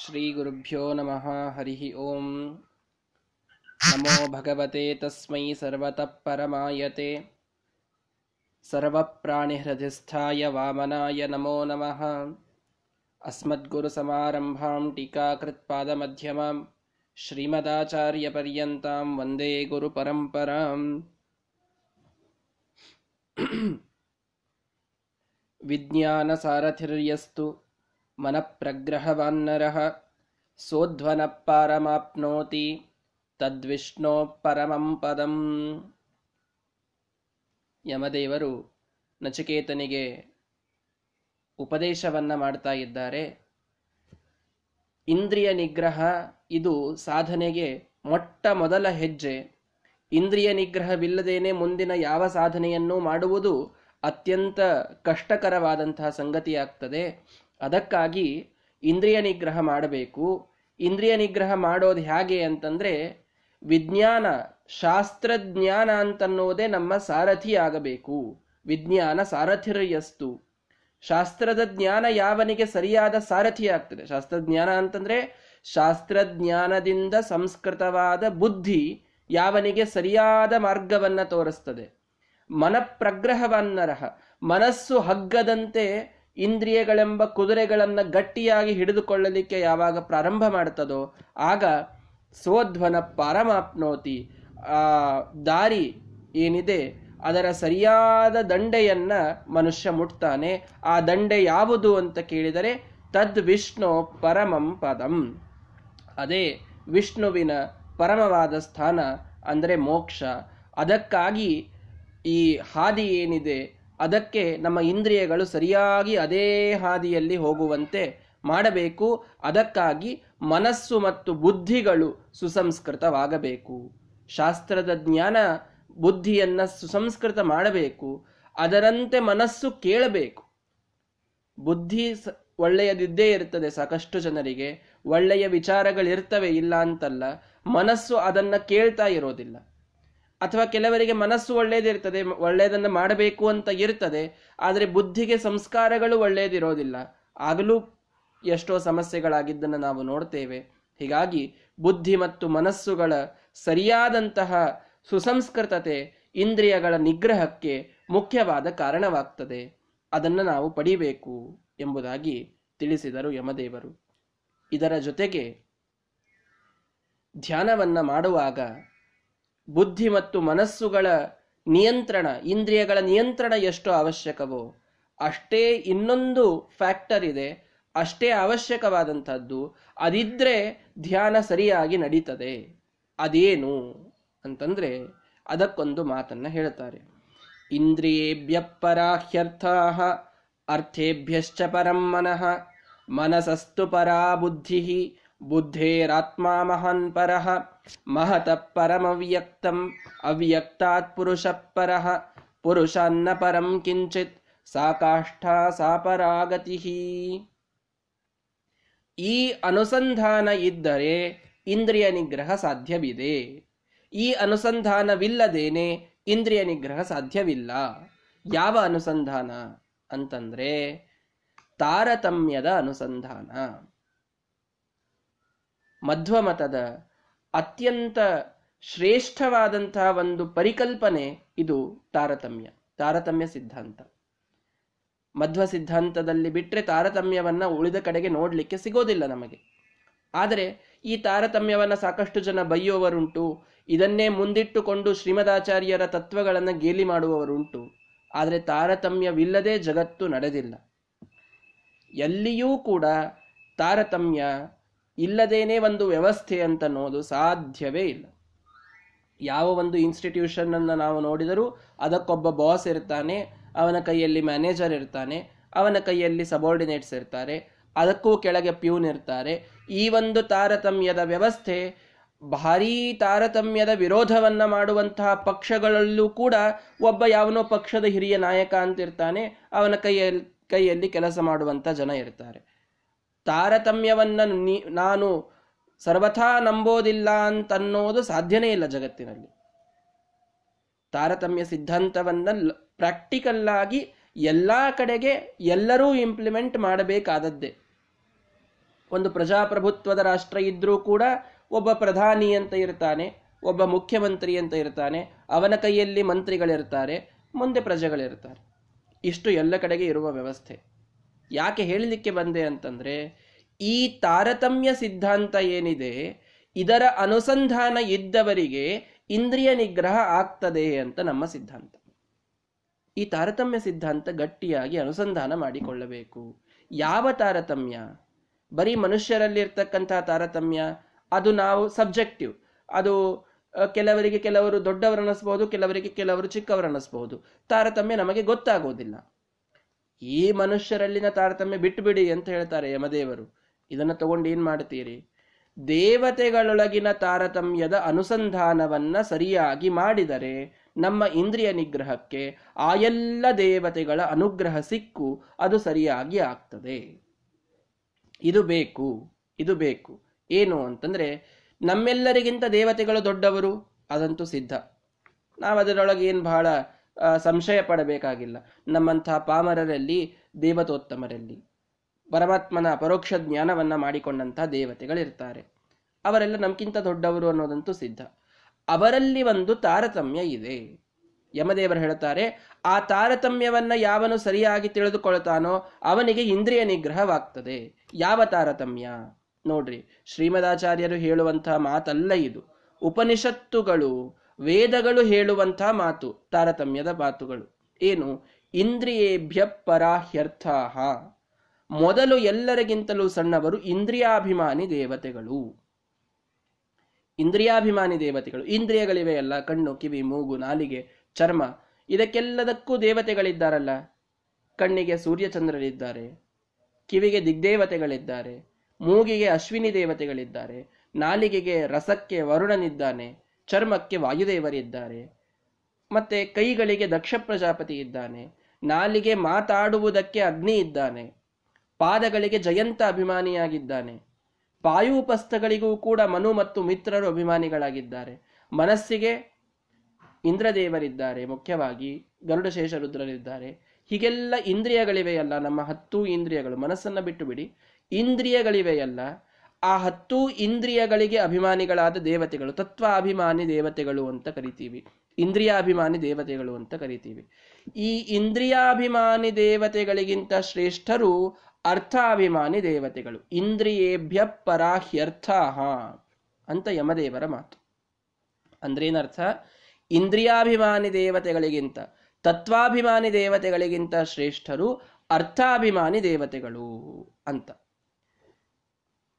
श्रीगुरुभ्यो नमः हरिः ॐ नमो भगवते तस्मै सर्वतः परमायते सर्वप्राणिहृदिस्थाय वामनाय नमो नमः अस्मद्गुरुसमारम्भां टीकाकृत्पादमध्यमां श्रीमदाचार्यपर्यन्तां वन्दे गुरुपरम्पराम् विज्ञानसारथिर्यस्तु मनःप्रग्रहवान्नरः सोध्वनः पारमाप्नोति ತದ್ವಿಷ್ಣೋ ಪರಮಂ ಪದಂ ಯಮದೇವರು ನಚಿಕೇತನಿಗೆ ಉಪದೇಶವನ್ನ ಮಾಡ್ತಾ ಇದ್ದಾರೆ ಇಂದ್ರಿಯ ನಿಗ್ರಹ ಇದು ಸಾಧನೆಗೆ ಮೊಟ್ಟ ಮೊದಲ ಹೆಜ್ಜೆ ಇಂದ್ರಿಯ ನಿಗ್ರಹವಿಲ್ಲದೇನೆ ಮುಂದಿನ ಯಾವ ಸಾಧನೆಯನ್ನು ಮಾಡುವುದು ಅತ್ಯಂತ ಕಷ್ಟಕರವಾದಂತಹ ಸಂಗತಿಯಾಗ್ತದೆ ಅದಕ್ಕಾಗಿ ಇಂದ್ರಿಯ ನಿಗ್ರಹ ಮಾಡಬೇಕು. ಇಂದ್ರಿಯ ನಿಗ್ರಹ ಮಾಡೋದು ಹೇಗೆ ಅಂತಂದ್ರೆ ವಿಜ್ಞಾನ, ಶಾಸ್ತ್ರಜ್ಞಾನ ಅಂತನ್ನೋದೇ ನಮ್ಮ ಸಾರಥಿ ಆಗಬೇಕು. ವಿಜ್ಞಾನ ಸಾರಥಿರಯಸ್ತು. ಶಾಸ್ತ್ರದ ಜ್ಞಾನ ಯಾವನಿಗೆ ಸರಿಯಾದ ಸಾರಥಿ ಆಗ್ತದೆ? ಶಾಸ್ತ್ರಜ್ಞಾನ ಅಂತಂದ್ರೆ ಶಾಸ್ತ್ರಜ್ಞಾನದಿಂದ ಸಂಸ್ಕೃತವಾದ ಬುದ್ಧಿ ಯಾವನಿಗೆ ಸರಿಯಾದ ಮಾರ್ಗವನ್ನ ತೋರಿಸ್ತದೆ. ಮನಪ್ರಗ್ರಹವನ್ನರಹ, ಮನಸ್ಸು ಹಗ್ಗದಂತೆ ಇಂದ್ರಿಯಗಳೆಂಬ ಕುದುರೆಗಳನ್ನ ಗಟ್ಟಿಯಾಗಿ ಹಿಡಿದುಕೊಳ್ಳಲಿಕ್ಕೆ ಯಾವಾಗ ಪ್ರಾರಂಭ ಮಾಡ್ತದೋ ಆಗ ಸೋಧ್ವನ ಪಾರಮಾಪ್ನೋತಿ, ಆ, ದಾರಿ ಏನಿದೆ, ಅದರ ಸರಿಯಾದ ದಂಡೆಯನ್ನ ಮನುಷ್ಯ ಮುಟ್ತಾನೆ. ಆ ದಂಡೆ ಯಾವುದು ಅಂತ ಕೇಳಿದರೆ, ತದ್ ವಿಷ್ಣು ಪರಮಂ ಪದಂ. ಅದೇ ವಿಷ್ಣುವಿನ ಪರಮವಾದ ಸ್ಥಾನ ಅಂದರೆ ಮೋಕ್ಷ. ಅದಕ್ಕಾಗಿ ಈ ಹಾದಿ ಏನಿದೆ ಅದಕ್ಕೆ ನಮ್ಮ ಇಂದ್ರಿಯಗಳು ಸರಿಯಾಗಿ ಅದೇ ಹಾದಿಯಲ್ಲಿ ಹೋಗುವಂತೆ ಮಾಡಬೇಕು. ಅದಕ್ಕಾಗಿ ಮನಸ್ಸು ಮತ್ತು ಬುದ್ಧಿಗಳು ಸುಸಂಸ್ಕೃತವಾಗಬೇಕು. ಶಾಸ್ತ್ರದ ಜ್ಞಾನ ಬುದ್ಧಿಯನ್ನು ಸುಸಂಸ್ಕೃತ ಮಾಡಬೇಕು. ಅದರಂತೆ ಮನಸ್ಸು ಕೇಳಬೇಕು. ಬುದ್ಧಿ ಒಳ್ಳೆಯದಿದ್ದೇ ಇರ್ತದೆ ಸಾಕಷ್ಟು ಜನರಿಗೆ. ಒಳ್ಳೆಯ ವಿಚಾರಗಳಿರ್ತವೆ ಇಲ್ಲ ಅಂತಲ್ಲ. ಮನಸ್ಸು ಅದನ್ನ ಕೇಳ್ತಾ ಇರೋದಿಲ್ಲ. ಅಥವಾ ಕೆಲವರಿಗೆ ಮನಸ್ಸು ಒಳ್ಳೇದಿರ್ತದೆ ಒಳ್ಳೆಯದನ್ನು ಮಾಡಬೇಕು ಅಂತ ಇರ್ತದೆ, ಆದರೆ ಬುದ್ಧಿಗೆ ಸಂಸ್ಕಾರಗಳು ಒಳ್ಳೆಯದಿರೋದಿಲ್ಲ ಆಗಲೂ ಎಷ್ಟೋ ಸಮಸ್ಯೆಗಳಾಗಿದ್ದನ್ನು ನಾವು ನೋಡ್ತೇವೆ. ಹೀಗಾಗಿ ಬುದ್ಧಿ ಮತ್ತು ಮನಸ್ಸುಗಳ ಸರಿಯಾದಂತಹ ಸುಸಂಸ್ಕೃತತೆ ಇಂದ್ರಿಯಗಳ ನಿಗ್ರಹಕ್ಕೆ ಮುಖ್ಯವಾದ ಕಾರಣವಾಗ್ತದೆ. ಅದನ್ನು ನಾವು ಪಡಿಬೇಕು ಎಂಬುದಾಗಿ ತಿಳಿಸಿದರು ಯಮದೇವರು. ಇದರ ಜೊತೆಗೆ ಧ್ಯಾನವನ್ನು ಮಾಡುವಾಗ ಬುದ್ಧಿ ಮತ್ತು ಮನಸ್ಸುಗಳ ನಿಯಂತ್ರಣ, ಇಂದ್ರಿಯಗಳ ನಿಯಂತ್ರಣ ಎಷ್ಟು ಅವಶ್ಯಕವೋ, ಅಷ್ಟೇ ಇನ್ನೊಂದು ಫ್ಯಾಕ್ಟರ್ ಇದೆ. ಅಷ್ಟೇ ಅವಶ್ಯಕವಾದಂಥದ್ದು, ಅದಿದ್ರೆ ಧ್ಯಾನ ಸರಿಯಾಗಿ ನಡೀತದೆ. ಅದೇನು? ಅಂತಂದ್ರೆ ಅದಕ್ಕೊಂದು ಮಾತನ್ನ ಹೇಳ್ತಾರೆ. ಇಂದ್ರಿಯೇಭ್ಯ ಪರಾಹ್ಯರ್ಥ, ಅರ್ಥೇಭ್ಯಶ್ಚ ಪರಂ ಮನಃ ಮನಸಸ್ತು ಪರಾ ಬುದ್ಧಿ ಬುದ್ಧೇರಾತ್ಮ ಮಹಾನ್ ಪರಃ ಮಹತಃ ಪರಮವ್ಯಕ್ತಂ ಅವ್ಯಕ್ತಾತ್ ಪುರುಷ ಪರಃ ಪುರುಷಾನ್ನ ಪರಂ ಕಿಂಚಿತ್ ಸಾಕಾಷ್ಠಾ ಸಾಪರಾಗತಿ ಈ ಅನುಸಂಧಾನ ಇದ್ದರೆ ಇಂದ್ರಿಯ ನಿಗ್ರಹ ಸಾಧ್ಯವಿದೆ ಈ ಅನುಸಂಧಾನವಿಲ್ಲದೇನೆ ಇಂದ್ರಿಯ ನಿಗ್ರಹ ಸಾಧ್ಯವಿಲ್ಲ ಯಾವ ಅನುಸಂಧಾನ ಅಂತಂದ್ರೆ ತಾರತಮ್ಯದ ಅನುಸಂಧಾನ. ಮಧ್ವಮತದ ಅತ್ಯಂತ ಶ್ರೇಷ್ಠವಾದಂತಹ ಒಂದು ಪರಿಕಲ್ಪನೆ ಇದು ತಾರತಮ್ಯ ತಾರತಮ್ಯ ಸಿದ್ಧಾಂತ. ಮಧ್ವ ಸಿದ್ಧಾಂತದಲ್ಲಿ ಬಿಟ್ಟರೆ ತಾರತಮ್ಯವನ್ನ ಉಳಿದ ಕಡೆಗೆ ನೋಡಲಿಕ್ಕೆ ಸಿಗೋದಿಲ್ಲ ನಮಗೆ. ಆದರೆ ಈ ತಾರತಮ್ಯವನ್ನ ಸಾಕಷ್ಟು ಜನ ಬೈಯುವವರುಂಟು ಇದನ್ನೇ ಮುಂದಿಟ್ಟುಕೊಂಡು ಶ್ರೀಮದಾಚಾರ್ಯರ ತತ್ವಗಳನ್ನು ಗೇಲಿ ಮಾಡುವವರುಂಟು. ಆದರೆ ತಾರತಮ್ಯವಿಲ್ಲದೆ ಜಗತ್ತು ನಡೆದಿಲ್ಲ. ಎಲ್ಲಿಯೂ ಕೂಡ ತಾರತಮ್ಯ ಇಲ್ಲದೇನೆ ಒಂದು ವ್ಯವಸ್ಥೆ ಅಂತ ಅನ್ನೋದು ಸಾಧ್ಯವೇ ಇಲ್ಲ. ಯಾವ ಒಂದು ಇನ್ಸ್ಟಿಟ್ಯೂಷನ್ ಅನ್ನು ನಾವು ನೋಡಿದರೂ ಅದಕ್ಕೊಬ್ಬ ಬಾಸ್ ಇರ್ತಾನೆ, ಅವನ ಕೈಯಲ್ಲಿ ಮ್ಯಾನೇಜರ್ ಇರ್ತಾನೆ, ಅವನ ಕೈಯಲ್ಲಿ ಸಬಾರ್ಡಿನೇಟ್ಸ್ ಇರ್ತಾರೆ, ಅದಕ್ಕೂ ಕೆಳಗೆ ಪ್ಯೂನ್ ಇರ್ತಾರೆ. ಈ ಒಂದು ತಾರತಮ್ಯದ ವ್ಯವಸ್ಥೆ ಭಾರೀ ತಾರತಮ್ಯದ ವಿರೋಧವನ್ನ ಮಾಡುವಂತಹ ಪಕ್ಷಗಳಲ್ಲೂ ಕೂಡ ಒಬ್ಬ ಯಾವನೋ ಪಕ್ಷದ ಹಿರಿಯ ನಾಯಕ ಅಂತ ಇರ್ತಾನೆ ಅವನ ಕೈಯಲ್ಲಿ ಕೈಯಲ್ಲಿ ಕೆಲಸ ಮಾಡುವಂಥ ಜನ ಇರ್ತಾರೆ. ತಾರತಮ್ಯವನ್ನ ನಾನು ಸರ್ವಥಾ ನಂಬೋದಿಲ್ಲ ಅಂತನ್ನೋದು ಸಾಧ್ಯನೇ ಇಲ್ಲ ಜಗತ್ತಿನಲ್ಲಿ. ತಾರತಮ್ಯ ಸಿದ್ಧಾಂತವನ್ನ ಪ್ರಾಕ್ಟಿಕಲ್ ಆಗಿ ಎಲ್ಲಾ ಕಡೆಗೆ ಎಲ್ಲರೂ ಇಂಪ್ಲಿಮೆಂಟ್ ಮಾಡಬೇಕಾದದ್ದೇ. ಒಂದು ಪ್ರಜಾಪ್ರಭುತ್ವದ ರಾಷ್ಟ್ರ ಇದ್ರೂ ಕೂಡ ಒಬ್ಬ ಪ್ರಧಾನಿ ಅಂತ ಇರ್ತಾನೆ, ಒಬ್ಬ ಮುಖ್ಯಮಂತ್ರಿ ಅಂತ ಇರ್ತಾನೆ, ಅವನ ಕೈಯಲ್ಲಿ ಮಂತ್ರಿಗಳಿರ್ತಾರೆ, ಮುಂದೆ ಪ್ರಜೆಗಳಿರ್ತಾರೆ. ಇಷ್ಟು ಎಲ್ಲ ಕಡೆಗೆ ಇರುವ ವ್ಯವಸ್ಥೆ. ಯಾಕೆ ಹೇಳಲಿಕ್ಕೆ ಬಂದೆ ಅಂತಂದ್ರೆ, ಈ ತಾರತಮ್ಯ ಸಿದ್ಧಾಂತ ಏನಿದೆ, ಇದರ ಅನುಸಂಧಾನ ಇದ್ದವರಿಗೆ ಇಂದ್ರಿಯ ನಿಗ್ರಹ ಆಗ್ತದೆ ಅಂತ ನಮ್ಮ ಸಿದ್ಧಾಂತ. ಈ ತಾರತಮ್ಯ ಸಿದ್ಧಾಂತ ಗಟ್ಟಿಯಾಗಿ ಅನುಸಂಧಾನ ಮಾಡಿಕೊಳ್ಳಬೇಕು. ಯಾವ ತಾರತಮ್ಯ? ಬರೀ ಮನುಷ್ಯರಲ್ಲಿರ್ತಕ್ಕಂತಹ ತಾರತಮ್ಯ? ಅದು ನಾವು ಸಬ್ಜೆಕ್ಟಿವ್. ಅದು ಕೆಲವರಿಗೆ ಕೆಲವರು ದೊಡ್ಡವರು ಅನ್ನಿಸ್ಬಹುದು ಕೆಲವರಿಗೆ ಕೆಲವರು ಚಿಕ್ಕವರು ಅನ್ನಿಸ್ಬೋದು ತಾರತಮ್ಯ ನಮಗೆ ಗೊತ್ತಾಗೋದಿಲ್ಲ. ಈ ಮನುಷ್ಯರಲ್ಲಿನ ತಾರತಮ್ಯ ಬಿಟ್ಟುಬಿಡಿ ಅಂತ ಹೇಳ್ತಾರೆ ಯಮದೇವರು. ಇದನ್ನು ತಗೊಂಡು ಏನ್ ಮಾಡ್ತೀರಿ? ದೇವತೆಗಳೊಳಗಿನ ತಾರತಮ್ಯದ ಅನುಸಂಧಾನವನ್ನ ಸರಿಯಾಗಿ ಮಾಡಿದರೆ ನಮ್ಮ ಇಂದ್ರಿಯ ನಿಗ್ರಹಕ್ಕೆ ಆ ಎಲ್ಲ ದೇವತೆಗಳ ಅನುಗ್ರಹ ಸಿಕ್ಕು, ಅದು ಸರಿಯಾಗಿ ಆಗ್ತದೆ. ಇದು ಬೇಕು ಇದು ಬೇಕು. ಏನು ಅಂತಂದ್ರೆ, ನಮ್ಮೆಲ್ಲರಿಗಿಂತ ದೇವತೆಗಳು ದೊಡ್ಡವರು, ಅದಂತೂ ಸಿದ್ಧ. ನಾವು ಅದರೊಳಗೆ ಏನು ಬಹಳ ಸಂಶಯ ಪಡಬೇಕಾಗಿಲ್ಲ. ನಮ್ಮಂತಹ ಪಾಮರರಲ್ಲಿ, ದೇವತೋತ್ತಮರಲ್ಲಿ. ಪರಮಾತ್ಮನ ಪರೋಕ್ಷ ಜ್ಞಾನವನ್ನ ಮಾಡಿಕೊಂಡಂತಹ ದೇವತೆಗಳಿರ್ತಾರೆ. ಅವರೆಲ್ಲ ನಮ್ಗಿಂತ ದೊಡ್ಡವರು ಅನ್ನೋದಂತೂ ಸಿದ್ಧ. ಅವರಲ್ಲಿ ಒಂದು ತಾರತಮ್ಯ ಇದೆ. ಯಮದೇವರು ಹೇಳುತ್ತಾರೆ, ಆ ತಾರತಮ್ಯವನ್ನ ಯಾವನು ಸರಿಯಾಗಿ ತಿಳಿದುಕೊಳ್ತಾನೋ ಅವನಿಗೆ ಇಂದ್ರಿಯ ನಿಗ್ರಹವಾಗ್ತದೆ. ಯಾವ ತಾರತಮ್ಯ? ನೋಡ್ರಿ, ಶ್ರೀಮದಾಚಾರ್ಯರು ಹೇಳುವಂತಹ ಮಾತಲ್ಲ ಇದು. ಉಪನಿಷತ್ತುಗಳು ವೇದಗಳು ಹೇಳುವಂತಹ ಮಾತು, ತಾರತಮ್ಯದ ಮಾತುಗಳು. ಏನು? ಇಂದ್ರಿಯೇಭ್ಯ ಪರಾಹ್ಯರ್ಥ ಮೊದಲು ಎಲ್ಲರಿಗಿಂತಲೂ ಸಣ್ಣವರು ಇಂದ್ರಿಯಾಭಿಮಾನಿ ದೇವತೆಗಳು. ಇಂದ್ರಿಯಾಭಿಮಾನಿ ದೇವತೆಗಳು. ಇಂದ್ರಿಯಗಳಿವೆ ಅಲ್ಲ, ಕಣ್ಣು, ಕಿವಿ, ಮೂಗು, ನಾಲಿಗೆ, ಚರ್ಮ. ಇದಕ್ಕೆಲ್ಲದಕ್ಕೂ ದೇವತೆಗಳಿದ್ದಾರಲ್ಲ. ಕಣ್ಣಿಗೆ ಸೂರ್ಯಚಂದ್ರರಿದ್ದಾರೆ. ಕಿವಿಗೆ ದಿಗ್ದೇವತೆಗಳಿದ್ದಾರೆ. ಮೂಗಿಗೆ ಅಶ್ವಿನಿ ದೇವತೆಗಳಿದ್ದಾರೆ. ನಾಲಿಗೆಗೆ ರಸಕ್ಕೆ ವರುಣನಿದ್ದಾನೆ. ಚರ್ಮಕ್ಕೆ ವಾಯುದೇವರಿದ್ದಾರೆ. ಮತ್ತೆ ಕೈಗಳಿಗೆ ದಕ್ಷ ಪ್ರಜಾಪತಿ ಇದ್ದಾನೆ. ನಾಲಿಗೆ ಮಾತಾಡುವುದಕ್ಕೆ ಅಗ್ನಿ ಇದ್ದಾನೆ. ಪಾದಗಳಿಗೆ ಜಯಂತ ಅಭಿಮಾನಿಯಾಗಿದ್ದಾನೆ. ಪಾಯೂಪಸ್ಥಗಳಿಗೂ ಕೂಡ ಮನು ಮತ್ತು ಮಿತ್ರರು ಅಭಿಮಾನಿಗಳಾಗಿದ್ದಾರೆ. ಮನಸ್ಸಿಗೆ ಇಂದ್ರದೇವರಿದ್ದಾರೆ. ಮುಖ್ಯವಾಗಿ ಗರುಡಶೇಷರುದ್ರರಿದ್ದಾರೆ ಹೀಗೆಲ್ಲ ಇಂದ್ರಿಯಗಳಿವೆಯಲ್ಲ, ನಮ್ಮ ಹತ್ತು ಇಂದ್ರಿಯಗಳು. ಮನಸ್ಸನ್ನು ಬಿಟ್ಟು ಬಿಡಿ. ಇಂದ್ರಿಯಗಳಿವೆಯಲ್ಲ ಆ ಹತ್ತು ಇಂದ್ರಿಯಗಳಿಗೆ ಅಭಿಮಾನಿಗಳಾದ ದೇವತೆಗಳು, ತತ್ವಾಭಿಮಾನಿ ದೇವತೆಗಳು ಅಂತ ಕರಿತೀವಿ. ಇಂದ್ರಿಯಾಭಿಮಾನಿ ದೇವತೆಗಳು ಅಂತ ಕರಿತೀವಿ. ಈ ಇಂದ್ರಿಯಾಭಿಮಾನಿ ದೇವತೆಗಳಿಗಿಂತ ಶ್ರೇಷ್ಠರು ಅರ್ಥಾಭಿಮಾನಿ ದೇವತೆಗಳು. ಇಂದ್ರಿಯೇಭ್ಯ ಪರಾಹ್ಯರ್ಥ ಅಂತ ಯಮದೇವರ ಮಾತು. ಅಂದ್ರೇನರ್ಥ? ಇಂದ್ರಿಯಾಭಿಮಾನಿ ದೇವತೆಗಳಿಗಿಂತ, ತತ್ವಾಭಿಮಾನಿ ದೇವತೆಗಳಿಗಿಂತ ಶ್ರೇಷ್ಠರು ಅರ್ಥಾಭಿಮಾನಿ ದೇವತೆಗಳು ಅಂತ.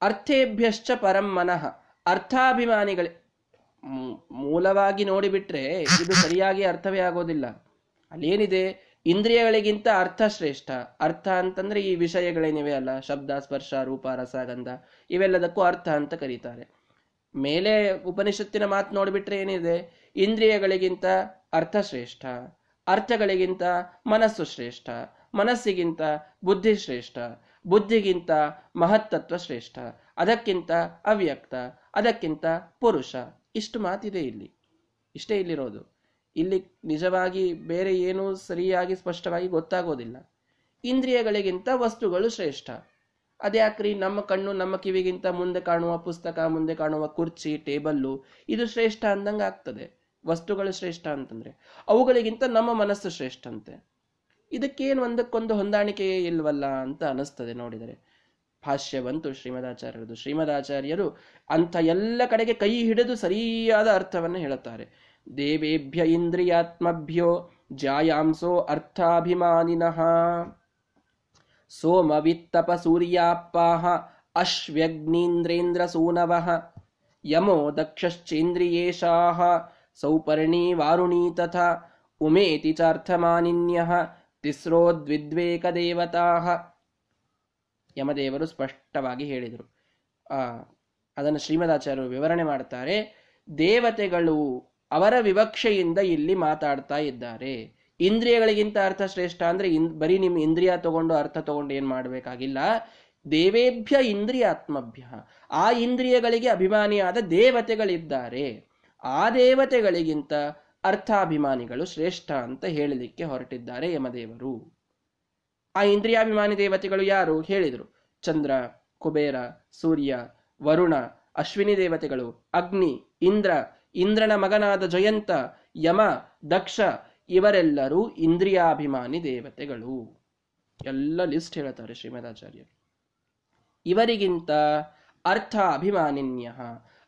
ಅರ್ಥೇಭ್ಯಶ್ಚ ಪರಂ ಮನಃ. ಅರ್ಥಾಭಿಮಾನಿಗಳೇ ಮೂಲವಾಗಿ ನೋಡಿಬಿಟ್ರೆ ಇದು ಸರಿಯಾಗಿ ಅರ್ಥವೇ ಆಗೋದಿಲ್ಲ. ಅಲ್ಲೇನಿದೆ? ಇಂದ್ರಿಯಗಳಿಗಿಂತ ಅರ್ಥ ಶ್ರೇಷ್ಠ. ಅರ್ಥ ಅಂತಂದ್ರೆ ಈ ವಿಷಯಗಳೇನಿವೆ ಅಲ್ಲ? ಶಬ್ದ, ಸ್ಪರ್ಶ, ರೂಪ, ರಸ, ಗಂಧ, ಇವೆಲ್ಲದಕ್ಕೂ ಅರ್ಥ ಅಂತ ಕರೀತಾರೆ. ಮೇಲೆ ಉಪನಿಷತ್ತಿನ ಮಾತು ನೋಡಿಬಿಟ್ರೆ ಏನಿದೆ? ಇಂದ್ರಿಯಗಳಿಗಿಂತ ಅರ್ಥ ಶ್ರೇಷ್ಠ. ಅರ್ಥಗಳಿಗಿಂತ ಮನಸ್ಸು ಶ್ರೇಷ್ಠ. ಮನಸ್ಸಿಗಿಂತ ಬುದ್ಧಿ ಶ್ರೇಷ್ಠ. ಬುದ್ಧಿಗಿಂತ ಮಹತ್ತತ್ವ ಶ್ರೇಷ್ಠ, ಅದಕ್ಕಿಂತ ಅವ್ಯಕ್ತ, ಅದಕ್ಕಿಂತ ಪುರುಷ. ಇಷ್ಟು ಮಾತಿದೆ ಇಲ್ಲಿ. ಇಷ್ಟೇ ಇಲ್ಲಿರೋದು. ಇಲ್ಲಿ ನಿಜವಾಗಿ ಬೇರೆ ಏನೂ ಸರಿಯಾಗಿ ಸ್ಪಷ್ಟವಾಗಿ ಗೊತ್ತಾಗೋದಿಲ್ಲ. ಇಂದ್ರಿಯಗಳಿಗಿಂತ ವಸ್ತುಗಳು ಶ್ರೇಷ್ಠ. ಅದ್ಯಾಕ್ರಿ ನಮ್ಮ ಕಣ್ಣು ನಮ್ಮ ಕಿವಿಗಿಂತ ಮುಂದೆ ಕಾಣುವ ಪುಸ್ತಕ, ಮುಂದೆ ಕಾಣುವ ಕುರ್ಚಿ, ಟೇಬಲ್ಲು, ಇದು ಶ್ರೇಷ್ಠ ಅಂದಂಗೆ ಆಗ್ತದೆ ವಸ್ತುಗಳು ಶ್ರೇಷ್ಠ ಅಂತಂದ್ರೆ, ಅವುಗಳಿಗಿಂತ ನಮ್ಮ ಮನಸ್ಸು ಶ್ರೇಷ್ಠ ಅಂತೆ ಇದಕ್ಕೇನು ಒಂದಕ್ಕೊಂದು ಹೊಂದಾಣಿಕೆ ಇಲ್ವಲ್ಲ ಅಂತ ಅನಿಸ್ತದೆ ನೋಡಿದರೆ. ಭಾಷ್ಯವಂತು ಶ್ರೀಮದಾಚಾರ್ಯರದು. ಶ್ರೀಮದಾಚಾರ್ಯರು ಅಂಥ ಎಲ್ಲ ಕಡೆಗೆ ಕೈ ಹಿಡಿದು ಸರಿಯಾದ ಅರ್ಥವನ್ನು ಹೇಳುತ್ತಾರೆ. ದೇವೇಭ್ಯ ಇಂದ್ರಿಯಾತ್ಮಭ್ಯೋ ಜಾಯಾಂಸೋ ಅರ್ಥಾಭಿಮಾನಿನಃ. ಸೋಮವಿತ್ತಪ ಸೂರ್ಯಾಪ್ಪಾಹ ಅಶ್ವ್ಯಗ್ನೀಂದ್ರೇಂದ್ರ ಸೂನವಃ ಯಮೋ ದಕ್ಷಶ್ಚೇಂದ್ರಿಯೇಷಾಹ ಸೌಪರ್ಣೀ ವಾರುಣೀ ತಥಾ ಉಮೇತಿ ಚಾರ್ಥಮಾನಿನ್ಯಃ. ತಿಸ್ರೋದ್ವಿದ್ವೇಕ ದೇವತಾ ಯಮದೇವರು ಸ್ಪಷ್ಟವಾಗಿ ಹೇಳಿದರು. ಆ, ಅದನ್ನು ಶ್ರೀಮದಾಚಾರ್ಯರು ವಿವರಣೆ ಮಾಡುತ್ತಾರೆ. ದೇವತೆಗಳು ಅವರ ವಿವಕ್ಷೆಯಿಂದ ಇಲ್ಲಿ ಮಾತಾಡ್ತಾ ಇದ್ದಾರೆ. ಇಂದ್ರಿಯಗಳಿಗಿಂತ ಅರ್ಥ ಶ್ರೇಷ್ಠ ಅಂದ್ರೆ ಇನ್, ಬರೀ ನಿಮ್ಮ ಇಂದ್ರಿಯ ತಗೊಂಡು ಅರ್ಥ ತಗೊಂಡು ಏನ್ ಮಾಡಬೇಕಾಗಿಲ್ಲ. ದೇವೇಭ್ಯ ಇಂದ್ರಿಯಾತ್ಮಭ್ಯ. ಆ ಇಂದ್ರಿಯಗಳಿಗೆ ಅಭಿಮಾನಿಯಾದ ದೇವತೆಗಳಿದ್ದಾರೆ. ಆ ದೇವತೆಗಳಿಗಿಂತ ಅರ್ಥಾಭಿಮಾನಿಗಳು ಶ್ರೇಷ್ಠ ಅಂತ ಹೇಳಲಿಕ್ಕೆ ಹೊರಟಿದ್ದಾರೆ ಯಮದೇವರು. ಆ ಇಂದ್ರಿಯಾಭಿಮಾನಿ ದೇವತೆಗಳು ಯಾರು ಹೇಳಿದರು? ಚಂದ್ರ, ಕುಬೇರ, ಸೂರ್ಯ, ವರುಣ, ಅಶ್ವಿನಿ ದೇವತೆಗಳು, ಅಗ್ನಿ, ಇಂದ್ರ, ಇಂದ್ರನ ಮಗನಾದ ಜಯಂತ, ಯಮ, ದಕ್ಷ, ಇವರೆಲ್ಲರೂ ಇಂದ್ರಿಯಾಭಿಮಾನಿ ದೇವತೆಗಳು. ಎಲ್ಲ ಲಿಸ್ಟ್ ಹೇಳ್ತಾರೆ ಶ್ರೀಮದಾಚಾರ್ಯರು ಇವರಿಗಿಂತ ಅರ್ಥ ಅಭಿಮಾನಿನ್ಯ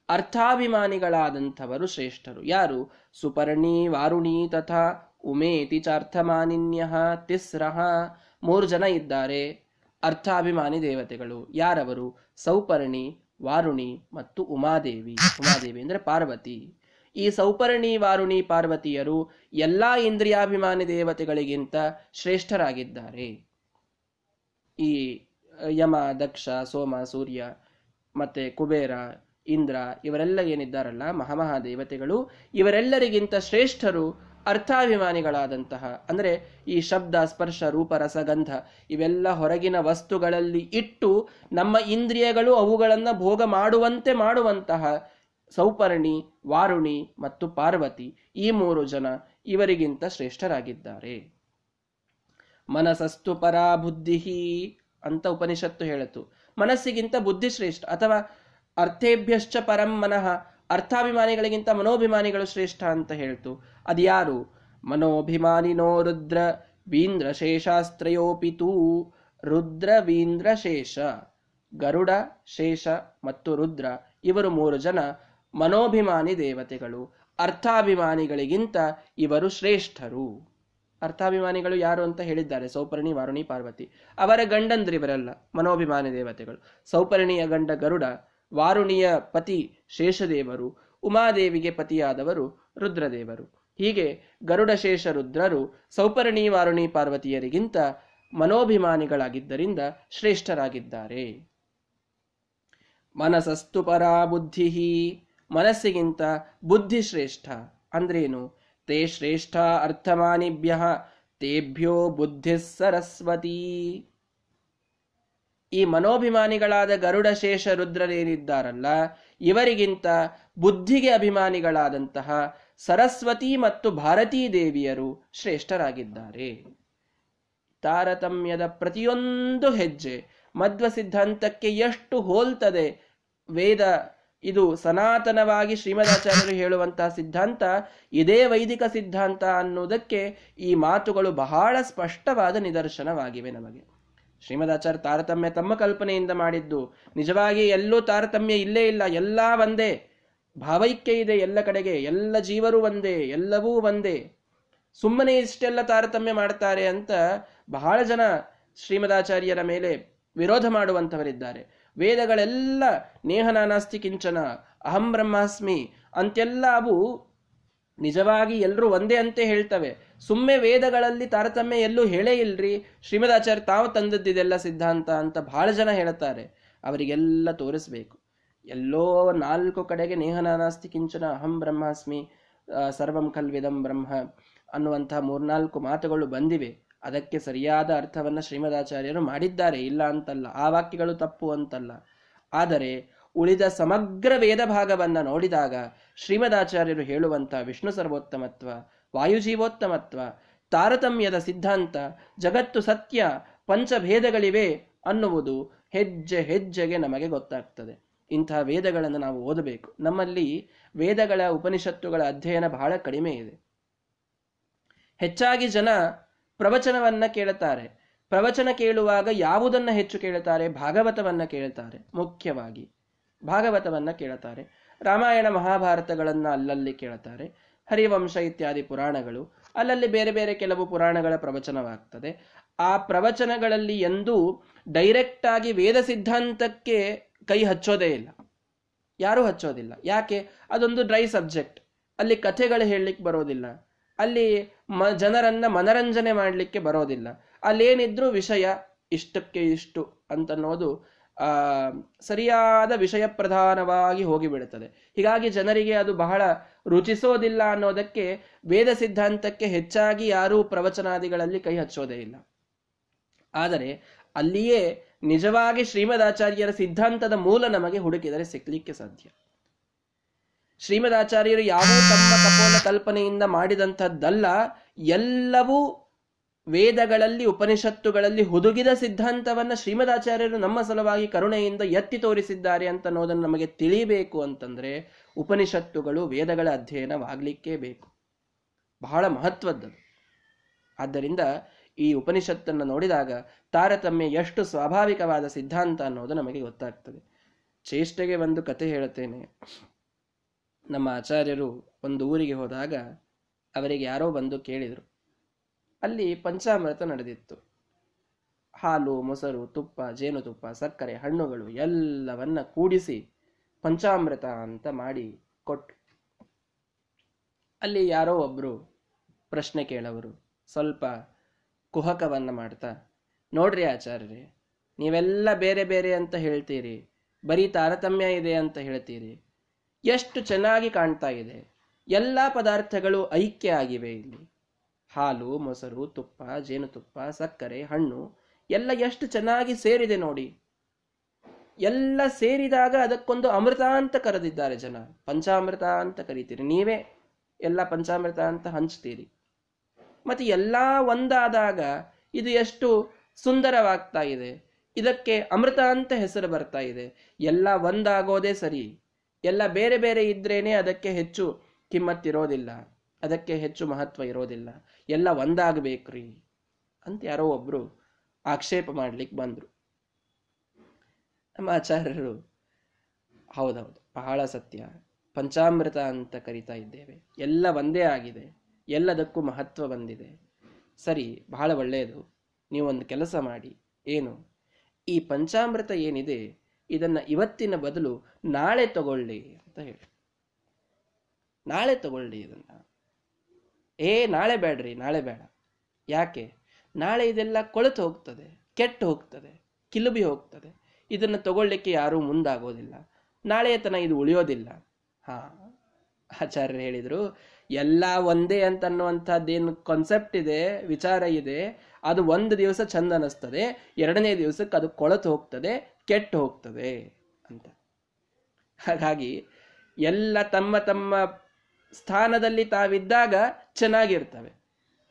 ಅರ್ಥಾಭಿಮಾನಿಗಳಾದಂಥವರು ಶ್ರೇಷ್ಠರು. ಯಾರು? ಸುಪರ್ಣಿ, ವಾರುಣಿ ತಥಾ, ಉಮೇತಿ ಚಾರ್ಥಮಾನಿನ್ಯ, ತಿಸ್ರಹ, ಮೂರು ಜನ ಇದ್ದಾರೆ. ಅರ್ಥಾಭಿಮಾನಿ ದೇವತೆಗಳು. ಯಾರವರು? ಸೌಪರ್ಣಿ, ವಾರುಣಿ ಮತ್ತು ಉಮಾದೇವಿ. ಉಮಾದೇವಿ ಅಂದ್ರೆ ಪಾರ್ವತಿ. ಈ ಸೌಪರ್ಣಿ, ವಾರುಣಿ ಪಾರ್ವತಿಯರು ಎಲ್ಲಾ ಇಂದ್ರಿಯಾಭಿಮಾನಿ ದೇವತೆಗಳಿಗಿಂತ ಶ್ರೇಷ್ಠರಾಗಿದ್ದಾರೆ. ಈ ಯಮ, ದಕ್ಷ, ಸೋಮ, ಸೂರ್ಯ ಮತ್ತೆ ಕುಬೇರ ಇಂದ್ರ, ಇವರೆಲ್ಲ ಏನಿದ್ದಾರಲ್ಲ, ಮಹಾಮಹಾದೇವತೆಗಳು, ಇವರೆಲ್ಲರಿಗಿಂತ ಶ್ರೇಷ್ಠರು, ಅರ್ಥಾಭಿಮಾನಿಗಳಾದಂತಹ, ಅಂದರೆ ಈ ಶಬ್ದ, ಸ್ಪರ್ಶ, ರೂಪ ರಸಗಂಧ ಇವೆಲ್ಲ ಹೊರಗಿನ ವಸ್ತುಗಳಲ್ಲಿ ಇಟ್ಟು ನಮ್ಮ ಇಂದ್ರಿಯಗಳು ಅವುಗಳನ್ನು ಭೋಗ ಮಾಡುವಂತೆ ಮಾಡುವಂತಹ ಸೌಪರ್ಣಿ, ವಾರುಣಿ ಮತ್ತು ಪಾರ್ವತಿ, ಈ ಮೂರು ಜನ ಇವರಿಗಿಂತ ಶ್ರೇಷ್ಠರಾಗಿದ್ದಾರೆ. ಮನಸಸ್ತು ಪರಾ ಬುದ್ಧಿ ಅಂತ ಉಪನಿಷತ್ತು ಹೇಳಿತು ಮನಸ್ಸಿಗಿಂತ ಬುದ್ಧಿ ಶ್ರೇಷ್ಠ ಅಥವಾ ಅರ್ಥೇಭ್ಯಶ್ಚ ಪರಂ ಮನಃ. ಅರ್ಥಾಭಿಮಾನಿಗಳಿಗಿಂತ ಮನೋಭಿಮಾನಿಗಳು ಶ್ರೇಷ್ಠ ಅಂತ ಹೇಳ್ತು. ಅದ್ಯಾರು? ಮನೋಭಿಮಾನಿನೋ ರುದ್ರ ವೀಂದ್ರ ಶೇಷಾಸ್ತ್ರಯೋಪಿತೂ ರುದ್ರ ವೀಂದ್ರ ಶೇಷ ಗರುಡ ಶೇಷ ಮತ್ತು ರುದ್ರ ಇವರು ಮೂರು ಜನ ಮನೋಭಿಮಾನಿ ದೇವತೆಗಳು. ಅರ್ಥಾಭಿಮಾನಿಗಳಿಗಿಂತ ಇವರು ಶ್ರೇಷ್ಠರು. ಅರ್ಥಾಭಿಮಾನಿಗಳು ಯಾರು ಅಂತ ಹೇಳಿದ್ದಾರೆ? ಸೌಪರ್ಣಿ, ವಾರುಣಿ, ಪಾರ್ವತಿ. ಅವರ ಗಂಡಂದ್ರಿವರಲ್ಲ ಮನೋಭಿಮಾನಿ ದೇವತೆಗಳು. ಸೌಪರ್ಣಿಯ ಗಂಡ ಗರುಡ ವಾರುಣಿಯ ಪತಿ ಶೇಷದೇವರು, ಉಮಾದೇವಿಗೆ ಪತಿಯಾದವರು ರುದ್ರದೇವರು. ಹೀಗೆ ಗರುಡ ಶೇಷ ರುದ್ರರು ಸೌಪರ್ಣಿ ವಾರುಣಿ ಪಾರ್ವತಿಯರಿಗಿಂತ ಮನೋಭಿಮಾನಿಗಳಾಗಿದ್ದರಿಂದ ಶ್ರೇಷ್ಠರಾಗಿದ್ದಾರೆ. ಮನಸಸ್ತು ಪರಾ ಬುದ್ಧಿ ಮನಸ್ಸಿಗಿಂತ ಬುದ್ಧಿ ಶ್ರೇಷ್ಠ. ಅಂದ್ರೇನು? ತೇ ಶ್ರೇಷ್ಠ ಅರ್ಥಮಾನಿಭ್ಯ, ತೇಭ್ಯೋ ಬುದ್ಧಿ ಸರಸ್ವತಿ. ಈ ಮನೋಭಿಮಾನಿಗಳಾದ ಗರುಡ ಶೇಷ ರುದ್ರರೇನಿದ್ದಾರಲ್ಲ, ಇವರಿಗಿಂತ ಬುದ್ಧಿಗೆ ಅಭಿಮಾನಿಗಳಾದಂತಹ ಸರಸ್ವತಿ ಮತ್ತು ಭಾರತೀ ದೇವಿಯರು ಶ್ರೇಷ್ಠರಾಗಿದ್ದಾರೆ. ತಾರತಮ್ಯದ ಪ್ರತಿಯೊಂದು ಹೆಜ್ಜೆ ಮಧ್ವ ಸಿದ್ಧಾಂತಕ್ಕೆ ಎಷ್ಟು ಹೋಲ್ತದೆ ವೇದ, ಇದು ಸನಾತನವಾಗಿ ಶ್ರೀಮದಾಚಾರ್ಯರು ಹೇಳುವಂತಹ ಸಿದ್ಧಾಂತ, ಇದೇ ವೈದಿಕ ಸಿದ್ಧಾಂತ ಅನ್ನುವುದಕ್ಕೆ ಈ ಮಾತುಗಳು ಬಹಳ ಸ್ಪಷ್ಟವಾದ ನಿದರ್ಶನವಾಗಿವೆ ನಮಗೆ. ಶ್ರೀಮದಾಚಾರ್ಯ ತಾರತಮ್ಯ ತಮ್ಮ ಕಲ್ಪನೆಯಿಂದ ಮಾಡಿದ್ದು. ನಿಜವಾಗಿ ಎಲ್ಲೂ ತಾರತಮ್ಯ ಇಲ್ಲೇ ಇಲ್ಲ. ಎಲ್ಲ ಒಂದೇ. ಭಾವೈಕ್ಯ ಇದೆ ಎಲ್ಲ ಕಡೆಗೆ. ಎಲ್ಲ ಜೀವರು ಒಂದೇ. ಎಲ್ಲವೂ ಒಂದೇ. ಸುಮ್ಮನೆ ಇಷ್ಟೆಲ್ಲ ತಾರತಮ್ಯ ಮಾಡ್ತಾರೆ ಅಂತ ಬಹಳ ಜನ ಶ್ರೀಮದಾಚಾರ್ಯರ ಮೇಲೆ ವಿರೋಧ ಮಾಡುವಂಥವರಿದ್ದಾರೆ. ವೇದಗಳೆಲ್ಲ ನೇಹನಾನಾಸ್ತಿ ಕಿಂಚನ, ಅಹಂ ಬ್ರಹ್ಮಾಸ್ಮಿ ಅಂತೆಲ್ಲ ಅವು ನಿಜವಾಗಿ ಎಲ್ಲರೂ ಒಂದೇ ಅಂತೆ ಹೇಳ್ತವೆ. ಸುಮ್ಮನೆ ವೇದಗಳಲ್ಲಿ ತಾರತಮ್ಯ ಎಲ್ಲೂ ಹೇಳೇ ಇಲ್ರಿ. ಶ್ರೀಮದಾಚಾರ್ಯ ತಾವು ತಂದದ್ದಿದೆಲ್ಲ ಸಿದ್ಧಾಂತ ಅಂತ ಬಹಳ ಜನ ಹೇಳ್ತಾರೆ ಅವರಿಗೆಲ್ಲ ತೋರಿಸ್ಬೇಕು. ಎಲ್ಲೋ ನಾಲ್ಕು ಕಡೆಗೆ ನೇಹನಾನಾಸ್ತಿ ಕಿಂಚನ ಅಹಂ ಬ್ರಹ್ಮಾಸ್ಮಿ ಸರ್ವಂ ಕಲ್ವಿದಂ ಬ್ರಹ್ಮ ಅನ್ನುವಂತಹ ಮೂರ್ನಾಲ್ಕು ಮಾತುಗಳು ಬಂದಿವೆ. ಅದಕ್ಕೆ ಸರಿಯಾದ ಅರ್ಥವನ್ನು ಶ್ರೀಮದಾಚಾರ್ಯರು ಮಾಡಿದ್ದಾರೆ. ಇಲ್ಲ ಅಂತಲ್ಲ. ಆ ವಾಕ್ಯಗಳು ತಪ್ಪು ಅಂತಲ್ಲ. ಆದರೆ ಉಳಿದ ಸಮಗ್ರ ವೇದ ಭಾಗವನ್ನು ನೋಡಿದಾಗ ಶ್ರೀಮದಾಚಾರ್ಯರು ಹೇಳುವಂಥ ವಿಷ್ಣು ಸರ್ವೋತ್ತಮತ್ವ, ವಾಯುಜೀವೋತ್ತಮತ್ವ, ತಾರತಮ್ಯದ ಸಿದ್ಧಾಂತ, ಜಗತ್ತು ಸತ್ಯ, ಪಂಚಭೇದಗಳಿವೆ ಅನ್ನುವುದು ಹೆಜ್ಜೆ ಹೆಜ್ಜೆಗೆ ನಮಗೆ ಗೊತ್ತಾಗ್ತದೆ. ಇಂತಹ ವೇದಗಳನ್ನು ನಾವು ಓದಬೇಕು. ನಮ್ಮಲ್ಲಿ ವೇದಗಳ ಉಪನಿಷತ್ತುಗಳ ಅಧ್ಯಯನ ಬಹಳ ಕಡಿಮೆ ಇದೆ. ಹೆಚ್ಚಾಗಿ ಜನ ಪ್ರವಚನವನ್ನ ಕೇಳುತ್ತಾರೆ. ಪ್ರವಚನ ಕೇಳುವಾಗ ಯಾವುದನ್ನ ಹೆಚ್ಚು ಕೇಳುತ್ತಾರೆ? ಭಾಗವತವನ್ನ ಕೇಳುತ್ತಾರೆ ಮುಖ್ಯವಾಗಿ. ಭಾಗವತವನ್ನ ಕೇಳುತ್ತಾರೆ. ರಾಮಾಯಣ ಮಹಾಭಾರತಗಳನ್ನು ಅಲ್ಲಲ್ಲಿ ಕೇಳುತ್ತಾರೆ. ಹರಿವಂಶ ಇತ್ಯಾದಿ ಪುರಾಣಗಳು. ಅಲ್ಲಲ್ಲಿ ಬೇರೆ ಬೇರೆ ಕೆಲವು ಪುರಾಣಗಳ ಪ್ರವಚನವಾಗ್ತದೆ. ಆ ಪ್ರವಚನಗಳಲ್ಲಿ ಎಂದೂ ಡೈರೆಕ್ಟ್ ಆಗಿ ವೇದ ಸಿದ್ಧಾಂತಕ್ಕೆ ಕೈ ಹಚ್ಚೋದೇ ಇಲ್ಲ. ಯಾರೂ ಹಚ್ಚೋದಿಲ್ಲ. ಯಾಕೆ? ಅದೊಂದು ಡ್ರೈ ಸಬ್ಜೆಕ್ಟ್ ಅಲ್ಲಿ ಕಥೆಗಳು ಹೇಳಲಿಕ್ಕೆ ಬರೋದಿಲ್ಲ. ಅಲ್ಲಿ ಮ, ಜನರನ್ನ ಮನರಂಜನೆ ಮಾಡಲಿಕ್ಕೆ ಬರೋದಿಲ್ಲ. ಅಲ್ಲೇನಿದ್ರೂ ವಿಷಯ ಇಷ್ಟಕ್ಕೆ ಇಷ್ಟು ಅಂತನ್ನೋದು ಸರಿಯಾದ ವಿಷಯ ಪ್ರಧಾನವಾಗಿ ಹೋಗಿಬಿಡುತ್ತದೆ. ಹೀಗಾಗಿ ಜನರಿಗೆ ಅದು ಬಹಳ ರುಚಿಸೋದಿಲ್ಲ ಅನ್ನೋದಕ್ಕೆ ವೇದ ಸಿದ್ಧಾಂತಕ್ಕೆ ಹೆಚ್ಚಾಗಿ ಯಾರೂ ಪ್ರವಚನಾದಿಗಳಲ್ಲಿ ಕೈ ಹಚ್ಚೋದೇ ಇಲ್ಲ. ಆದರೆ ಅಲ್ಲಿಯೇ ನಿಜವಾಗಿ ಶ್ರೀಮದಾಚಾರ್ಯರ ಸಿದ್ಧಾಂತದ ಮೂಲ ನಮಗೆ ಹುಡುಕಿದರೆ ಸಿಕ್ಲಿಕ್ಕೆ ಸಾಧ್ಯ. ಶ್ರೀಮದಾಚಾರ್ಯರು ಯಾವ ತಮ್ಮ ಕಪೋಲ ಕಲ್ಪನೆಯಿಂದ ಮಾಡಿದಂಥದ್ದಲ್ಲ, ಎಲ್ಲವೂ ವೇದಗಳಲ್ಲಿ, ಉಪನಿಷತ್ತುಗಳಲ್ಲಿ ಹುದುಗಿದ ಸಿದ್ಧಾಂತವನ್ನ ಶ್ರೀಮದಾಚಾರ್ಯರು ನಮ್ಮ ಸಲುವಾಗಿ ಕರುಣೆಯಿಂದ ಎತ್ತಿ ತೋರಿಸಿದ್ದಾರೆ ಅಂತ ಅನ್ನೋದನ್ನು ನಮಗೆ ತಿಳಿಬೇಕು ಅಂತಂದ್ರೆ ಉಪನಿಷತ್ತುಗಳು ವೇದಗಳ ಅಧ್ಯಯನವಾಗಲಿಕ್ಕೇ ಬೇಕು. ಬಹಳ ಮಹತ್ವದ್ದದು. ಆದ್ದರಿಂದ ಈ ಉಪನಿಷತ್ತನ್ನು ನೋಡಿದಾಗ ತಾರತಮ್ಯ ಎಷ್ಟು ಸ್ವಾಭಾವಿಕವಾದ ಸಿದ್ಧಾಂತ ಅನ್ನೋದು ನಮಗೆ ಗೊತ್ತಾಗ್ತದೆ. ಚೇಷ್ಟೆಗೆ ಒಂದು ಕತೆ ಹೇಳುತ್ತೇನೆ. ನಮ್ಮ ಆಚಾರ್ಯರು ಒಂದು ಊರಿಗೆ ಹೋದಾಗ ಅವರಿಗೆ ಯಾರೋ ಬಂದು ಕೇಳಿದರು. ಅಲ್ಲಿ ಪಂಚಾಮೃತ ನಡೆದಿತ್ತು. ಹಾಲು, ಮೊಸರು, ತುಪ್ಪ ಜೇನುತುಪ್ಪ ಸಕ್ಕರೆ, ಹಣ್ಣುಗಳು ಎಲ್ಲವನ್ನ ಕೂಡಿಸಿ ಪಂಚಾಮೃತ ಅಂತ ಮಾಡಿ ಕೊಟ್ಟು ಅಲ್ಲಿ ಯಾರೋ ಒಬ್ರು ಪ್ರಶ್ನೆ ಕೇಳವರು, ಸ್ವಲ್ಪ ಕುಹಕವನ್ನ ಮಾಡ್ತಾ, ನೋಡ್ರಿ ಆಚಾರ್ಯರೇ, ನೀವೆಲ್ಲ ಬೇರೆ ಬೇರೆ ಅಂತ ಹೇಳ್ತೀರಿ, ಬರೀ ತಾರತಮ್ಯ ಇದೆ ಅಂತ ಹೇಳ್ತೀರಿ. ಎಷ್ಟು ಚೆನ್ನಾಗಿ ಕಾಣ್ತಾ ಇದೆ. ಎಲ್ಲ ಪದಾರ್ಥಗಳು ಐಕ್ಯ ಆಗಿವೆ ಇಲ್ಲಿ. ಹಾಲು, ಮೊಸರು, ತುಪ್ಪ, ಜೇನುತುಪ್ಪ, ಸಕ್ಕರೆ, ಹಣ್ಣು ಎಲ್ಲ ಎಷ್ಟು ಚೆನ್ನಾಗಿ ಸೇರಿದೆ ನೋಡಿ. ಎಲ್ಲ ಸೇರಿದಾಗ ಅದಕ್ಕೊಂದು ಅಮೃತ ಅಂತ ಕರೆದಿದ್ದಾರೆ ಜನ. ಪಂಚಾಮೃತ ಅಂತ ಕರಿತೀರಿ. ನೀವೇ ಎಲ್ಲ ಪಂಚಾಮೃತ ಅಂತ ಹಂಚ್ತೀರಿ. ಮತ್ತೆ ಎಲ್ಲ ಒಂದಾದಾಗ ಇದು ಎಷ್ಟು ಸುಂದರವಾಗ್ತಾ ಇದೆ. ಇದಕ್ಕೆ ಅಮೃತ ಅಂತ ಹೆಸರು ಬರ್ತಾ ಇದೆ. ಎಲ್ಲ ಒಂದಾಗೋದೇ ಸರಿ. ಎಲ್ಲ ಬೇರೆ ಬೇರೆ ಇದ್ರೇನೆ ಅದಕ್ಕೆ ಹೆಚ್ಚು ಕಿಮ್ಮತ್ತಿರೋದಿಲ್ಲ. ಅದಕ್ಕೆ ಹೆಚ್ಚು ಮಹತ್ವ ಇರೋದಿಲ್ಲ. ಎಲ್ಲ ಒಂದಾಗಬೇಕ್ರಿ ಅಂತ ಯಾರೋ ಒಬ್ರು ಆಕ್ಷೇಪ ಮಾಡ್ಲಿಕ್ಕೆ ಬಂದ್ರು. ನಮ್ಮ ಆಚಾರ್ಯರು, ಹೌದೌದು, ಬಹಳ ಸತ್ಯ. ಪಂಚಾಮೃತ ಅಂತ ಕರಿತಾ ಇದ್ದೇವೆ. ಎಲ್ಲ ಒಂದೇ ಆಗಿದೆ. ಎಲ್ಲದಕ್ಕೂ ಮಹತ್ವ ಬಂದಿದೆ. ಸರಿ, ಬಹಳ ಒಳ್ಳೆಯದು ನೀವೊಂದು ಕೆಲಸ ಮಾಡಿ. ಏನು? ಈ ಪಂಚಾಮೃತ ಏನಿದೆ? ಇದನ್ನ ಇವತ್ತಿನ ಬದಲು ನಾಳೆ ತಗೊಳ್ಳಿ ಅಂತ ಹೇಳಿ. ನಾಳೆ ತಗೊಳ್ಳಿ ಇದನ್ನ. ಏ, ನಾಳೆ ಬೇಡ್ರಿ, ನಾಳೆ ಬೇಡ. ಯಾಕೆ? ನಾಳೆ ಇದೆಲ್ಲ ಕೊಳೆತು ಹೋಗ್ತದೆ, ಕೆಟ್ಟು ಹೋಗ್ತದೆ, ಕಿಲುಬಿ ಹೋಗ್ತದೆ. ಇದನ್ನು ತಗೊಳ್ಳಿಕ್ಕೆ ಯಾರೂ ಮುಂದಾಗೋದಿಲ್ಲ. ನಾಳೆಯ ತನ ಇದು ಉಳಿಯೋದಿಲ್ಲ. ಹಾ, ಆಚಾರ್ಯರು ಹೇಳಿದರು, ಎಲ್ಲ ಒಂದೇ ಅಂತ ಅನ್ನುವಂಥದ್ದೇನು ಕಾನ್ಸೆಪ್ಟ್ ಇದೆ, ವಿಚಾರ ಇದೆ. ಅದು ಒಂದು ದಿವಸ ಚಂದ ಅನ್ನಿಸ್ತದೆ, ಎರಡನೇ ದಿವಸಕ್ಕೆ ಅದು ಕೊಳತು ಹೋಗ್ತದೆ, ಕೆಟ್ಟು ಹೋಗ್ತದೆ ಅಂತ. ಹಾಗಾಗಿ ಎಲ್ಲ ತಮ್ಮ ತಮ್ಮ ಸ್ಥಾನದಲ್ಲಿ ತಾವಿದ್ದಾಗ ಚೆನ್ನಾಗಿರ್ತವೆ.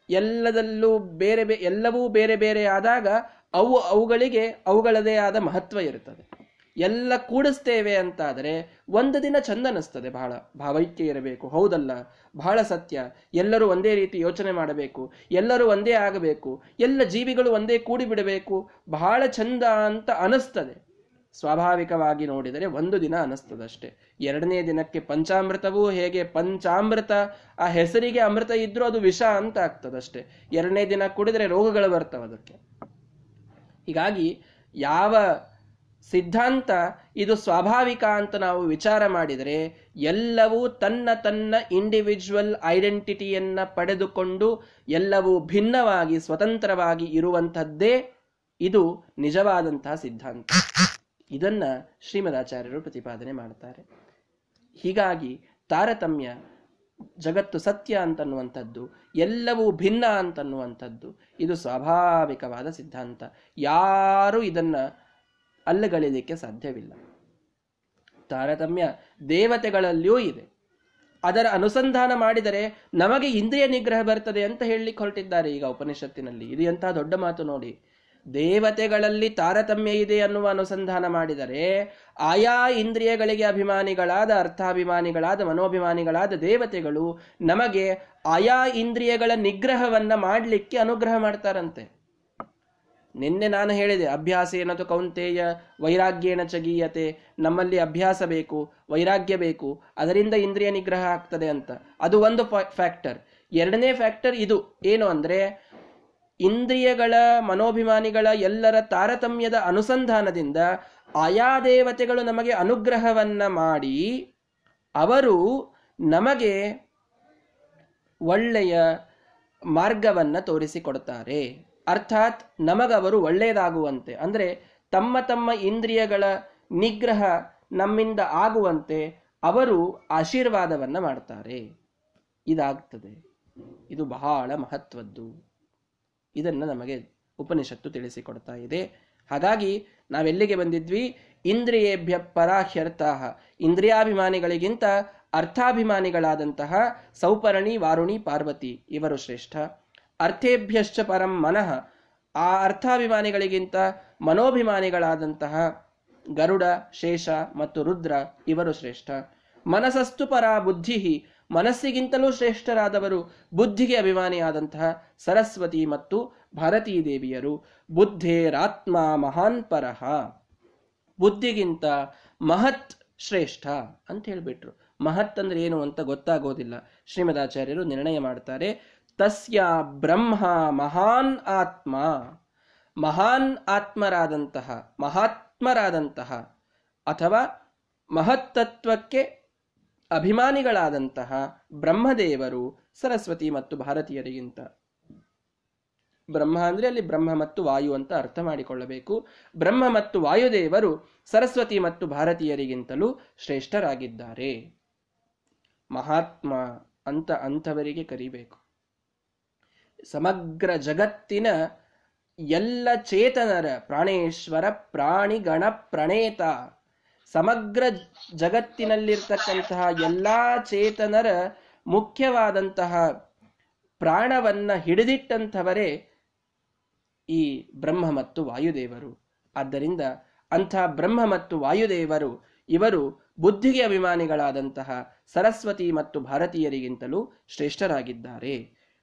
ಎಲ್ಲದಲ್ಲೂ ಬೇರೆ ಬೇ, ಎಲ್ಲವೂ ಬೇರೆ ಬೇರೆ ಆದಾಗ ಅವು ಅವುಗಳಿಗೆ ಅವುಗಳದೇ ಆದ ಮಹತ್ವ ಇರುತ್ತದೆ ಎಲ್ಲ ಕೂಡಿಸ್ತೇವೆ ಅಂತಾದರೆ ಒಂದು ದಿನ ಚಂದ ಅನಿಸ್ತದೆ ಬಹಳ, ಭಾವೈಕ್ಯ ಇರಬೇಕು. ಹೌದಲ್ಲ? ಬಹಳ ಸತ್ಯ. ಎಲ್ಲರೂ ಒಂದೇ ರೀತಿ ಯೋಚನೆ ಮಾಡಬೇಕು. ಎಲ್ಲರೂ ಒಂದೇ ಆಗಬೇಕು. ಎಲ್ಲ ಜೀವಿಗಳು ಒಂದೇ ಕೂಡಿ ಬಿಡಬೇಕು ಬಹಳ ಚಂದ ಅಂತ ಅನಿಸ್ತದೆ ಸ್ವಾಭಾವಿಕವಾಗಿ ನೋಡಿದರೆ ಒಂದು ದಿನ ಅನಿಸ್ತದಷ್ಟೇ. ಎರಡನೇ ದಿನಕ್ಕೆ ಪಂಚಾಮೃತವೂ ಹೇಗೆ ಪಂಚಾಮೃತ, ಆ ಹೆಸರಿಗೆ ಅಮೃತ ಇದ್ರೂ ಅದು ವಿಷ ಅಂತ ಆಗ್ತದಷ್ಟೇ. ಎರಡನೇ ದಿನ ಕುಡಿದ್ರೆ ರೋಗಗಳು ಬರ್ತವೆ ಅದಕ್ಕೆ. ಹೀಗಾಗಿ ಯಾವ ಸಿದ್ಧಾಂತ ಇದು ಸ್ವಾಭಾವಿಕ ಅಂತ ನಾವು ವಿಚಾರ ಮಾಡಿದರೆ ಎಲ್ಲವೂ ತನ್ನ ತನ್ನ ಇಂಡಿವಿಜುವಲ್ ಐಡೆಂಟಿಟಿಯನ್ನ ಪಡೆದುಕೊಂಡು ಎಲ್ಲವೂ ಭಿನ್ನವಾಗಿ, ಸ್ವತಂತ್ರವಾಗಿ ಇರುವಂಥದ್ದೇ ಇದು ನಿಜವಾದಂತಹ ಸಿದ್ಧಾಂತ. ಇದನ್ನ ಶ್ರೀಮದಾಚಾರ್ಯರು ಪ್ರತಿಪಾದನೆ ಮಾಡ್ತಾರೆ. ಹೀಗಾಗಿ ತಾರತಮ್ಯ ಜಗತ್ತು ಸತ್ಯ ಅಂತನ್ನುವಂಥದ್ದು, ಎಲ್ಲವೂ ಭಿನ್ನ ಅಂತನ್ನುವಂಥದ್ದು, ಇದು ಸ್ವಾಭಾವಿಕವಾದ ಸಿದ್ಧಾಂತ. ಯಾರು ಇದನ್ನ ಅಲ್ಲಗಳಿಲಿಕ್ಕೆ ಸಾಧ್ಯವಿಲ್ಲ. ತಾರತಮ್ಯ ದೇವತೆಗಳಲ್ಲಿಯೂ ಇದೆ. ಅದರ ಅನುಸಂಧಾನ ಮಾಡಿದರೆ ನಮಗೆ ಇಂದ್ರಿಯ ನಿಗ್ರಹ ಬರ್ತದೆ ಅಂತ ಹೇಳಲಿಕ್ಕೆ ಹೊರಟಿದ್ದಾರೆ ಈಗ ಉಪನಿಷತ್ತಿನಲ್ಲಿ. ಇದು ಎಂತಹ ದೊಡ್ಡ ಮಾತು ನೋಡಿ. ದೇವತೆಗಳಲ್ಲಿ ತಾರತಮ್ಯ ಇದೆ ಅನ್ನುವ ಅನುಸಂಧಾನ ಮಾಡಿದರೆ ಆಯಾ ಇಂದ್ರಿಯಗಳಿಗೆ ಅಭಿಮಾನಿಗಳಾದ, ಅರ್ಥಾಭಿಮಾನಿಗಳಾದ, ಮನೋಭಿಮಾನಿಗಳಾದ ದೇವತೆಗಳು ನಮಗೆ ಆಯಾ ಇಂದ್ರಿಯಗಳ ನಿಗ್ರಹವನ್ನ ಮಾಡಲಿಕ್ಕೆ ಅನುಗ್ರಹ ಮಾಡ್ತಾರಂತೆ. ನಿನ್ನೆ ನಾನು ಹೇಳಿದೆ ಅಭ್ಯಾಸ ಏನದು ಕೌಂತೆಯ ವೈರಾಗ್ಯೇನ ಚಗೀಯತೆ ನಮ್ಮಲ್ಲಿ ಅಭ್ಯಾಸ ಬೇಕು, ವೈರಾಗ್ಯ ಬೇಕು, ಅದರಿಂದ ಇಂದ್ರಿಯ ನಿಗ್ರಹ ಆಗ್ತದೆ ಅಂತ. ಅದು ಒಂದು ಫ್ಯಾಕ್ಟರ್. ಎರಡನೇ ಫ್ಯಾಕ್ಟರ್ ಇದು. ಏನು ಅಂದ್ರೆ ಇಂದ್ರಿಯಗಳ ಮನೋಭಿಮಾನಿಗಳ ಎಲ್ಲರ ತಾರತಮ್ಯದ ಅನುಸಂಧಾನದಿಂದ ಆಯಾ ದೇವತೆಗಳು ನಮಗೆ ಅನುಗ್ರಹವನ್ನ ಮಾಡಿ ಅವರು ನಮಗೆ ಒಳ್ಳೆಯ ಮಾರ್ಗವನ್ನ ತೋರಿಸಿಕೊಡ್ತಾರೆ ಅರ್ಥಾತ್ ನಮಗವರು ಒಳ್ಳೆಯದಾಗುವಂತೆ, ಅಂದರೆ ತಮ್ಮ ತಮ್ಮ ಇಂದ್ರಿಯಗಳ ನಿಗ್ರಹ ನಮ್ಮಿಂದ ಆಗುವಂತೆ ಅವರು ಆಶೀರ್ವಾದವನ್ನ ಮಾಡ್ತಾರೆ. ಇದಾಗ್ತದೆ. ಇದು ಬಹಳ ಮಹತ್ವದ್ದು. ಇದನ್ನ ನಮಗೆ ಉಪನಿಷತ್ತು ತಿಳಿಸಿಕೊಡ್ತಾ ಇದೆ. ಹಾಗಾಗಿ ನಾವೆಲ್ಲಿಗೆ ಬಂದಿದ್ವಿ? ಇಂದ್ರಿಯೇಭ್ಯ ಪರಾಹ್ಯರ್ಥ ಇಂದ್ರಿಯಾಭಿಮಾನಿಗಳಿಗಿಂತ ಅರ್ಥಾಭಿಮಾನಿಗಳಾದಂತಹ ಸೌಪರ್ಣಿ, ವಾರುಣಿ, ಪಾರ್ವತಿ ಇವರು ಶ್ರೇಷ್ಠ. ಅರ್ಥೇಭ್ಯಶ್ಚ ಪರಂ ಮನಃ. ಆ ಅರ್ಥಾಭಿಮಾನಿಗಳಿಗಿಂತ ಮನೋಭಿಮಾನಿಗಳಾದಂತಹ ಗರುಡ, ಶೇಷ ಮತ್ತು ರುದ್ರ ಇವರು ಶ್ರೇಷ್ಠ. ಮನಸಸ್ತು ಪರ ಬುದ್ಧಿ ಮನಸ್ಸಿಗಿಂತಲೂ ಶ್ರೇಷ್ಠರಾದವರು ಬುದ್ಧಿಗೆ ಅಭಿಮಾನಿಯಾದಂತಹ ಸರಸ್ವತಿ ಮತ್ತು ಭಾರತೀ ದೇವಿಯರು ಬುದ್ಧೇರಾತ್ಮ ಮಹಾನ್ ಪರಹ ಬುದ್ಧಿಗಿಂತ ಮಹತ್ ಶ್ರೇಷ್ಠ ಅಂತ ಹೇಳ್ಬಿಟ್ರು. ಮಹತ್ ಅಂದ್ರೆ ಏನು ಅಂತ ಗೊತ್ತಾಗೋದಿಲ್ಲ. ಶ್ರೀಮದಾಚಾರ್ಯರು ನಿರ್ಣಯ ಮಾಡ್ತಾರೆ, ತಸ್ಯ ಬ್ರಹ್ಮ ಮಹಾನ್ ಆತ್ಮ. ಮಹಾನ್ ಆತ್ಮರಾದಂತಹ, ಮಹಾತ್ಮರಾದಂತಹ ಅಥವಾ ಮಹತ್ತತ್ವಕ್ಕೆ ಅಭಿಮಾನಿಗಳಾದಂತಹ ಬ್ರಹ್ಮದೇವರು, ಸರಸ್ವತಿ ಮತ್ತು ಭಾರತೀಯರಿಗಿಂತ. ಬ್ರಹ್ಮ ಅಂದ್ರೆ ಅಲ್ಲಿ ಬ್ರಹ್ಮ ಮತ್ತು ವಾಯು ಅಂತ ಅರ್ಥ ಮಾಡಿಕೊಳ್ಳಬೇಕು. ಬ್ರಹ್ಮ ಮತ್ತು ವಾಯುದೇವರು ಸರಸ್ವತಿ ಮತ್ತು ಭಾರತೀಯರಿಗಿಂತಲೂ ಶ್ರೇಷ್ಠರಾಗಿದ್ದಾರೆ. ಮಹಾತ್ಮ ಅಂತ ಅಂಥವರಿಗೆ ಕರಿಬೇಕು. ಸಮಗ್ರ ಜಗತ್ತಿನ ಎಲ್ಲ ಚೇತನರ ಪ್ರಾಣೇಶ್ವರ ಪ್ರಾಣಿಗಣ ಪ್ರಣೇತ ಸಮಗ್ರ ಜಗತ್ತಿನಲ್ಲಿರ್ತಕ್ಕಂತಹ ಎಲ್ಲಾ ಚೇತನರ ಮುಖ್ಯವಾದಂತಹ ಪ್ರಾಣವನ್ನ ಹಿಡಿದಿಟ್ಟಂಥವರೇ ಈ ಬ್ರಹ್ಮ ಮತ್ತು ವಾಯುದೇವರು. ಆದ್ದರಿಂದ ಅಂಥ ಬ್ರಹ್ಮ ಮತ್ತು ವಾಯುದೇವರು ಇವರು ಬುದ್ಧಿಗೆ ಅಭಿಮಾನಿಗಳಾದಂತಹ ಸರಸ್ವತಿ ಮತ್ತು ಭಾರತೀಯರಿಗಿಂತಲೂ ಶ್ರೇಷ್ಠರಾಗಿದ್ದಾರೆ.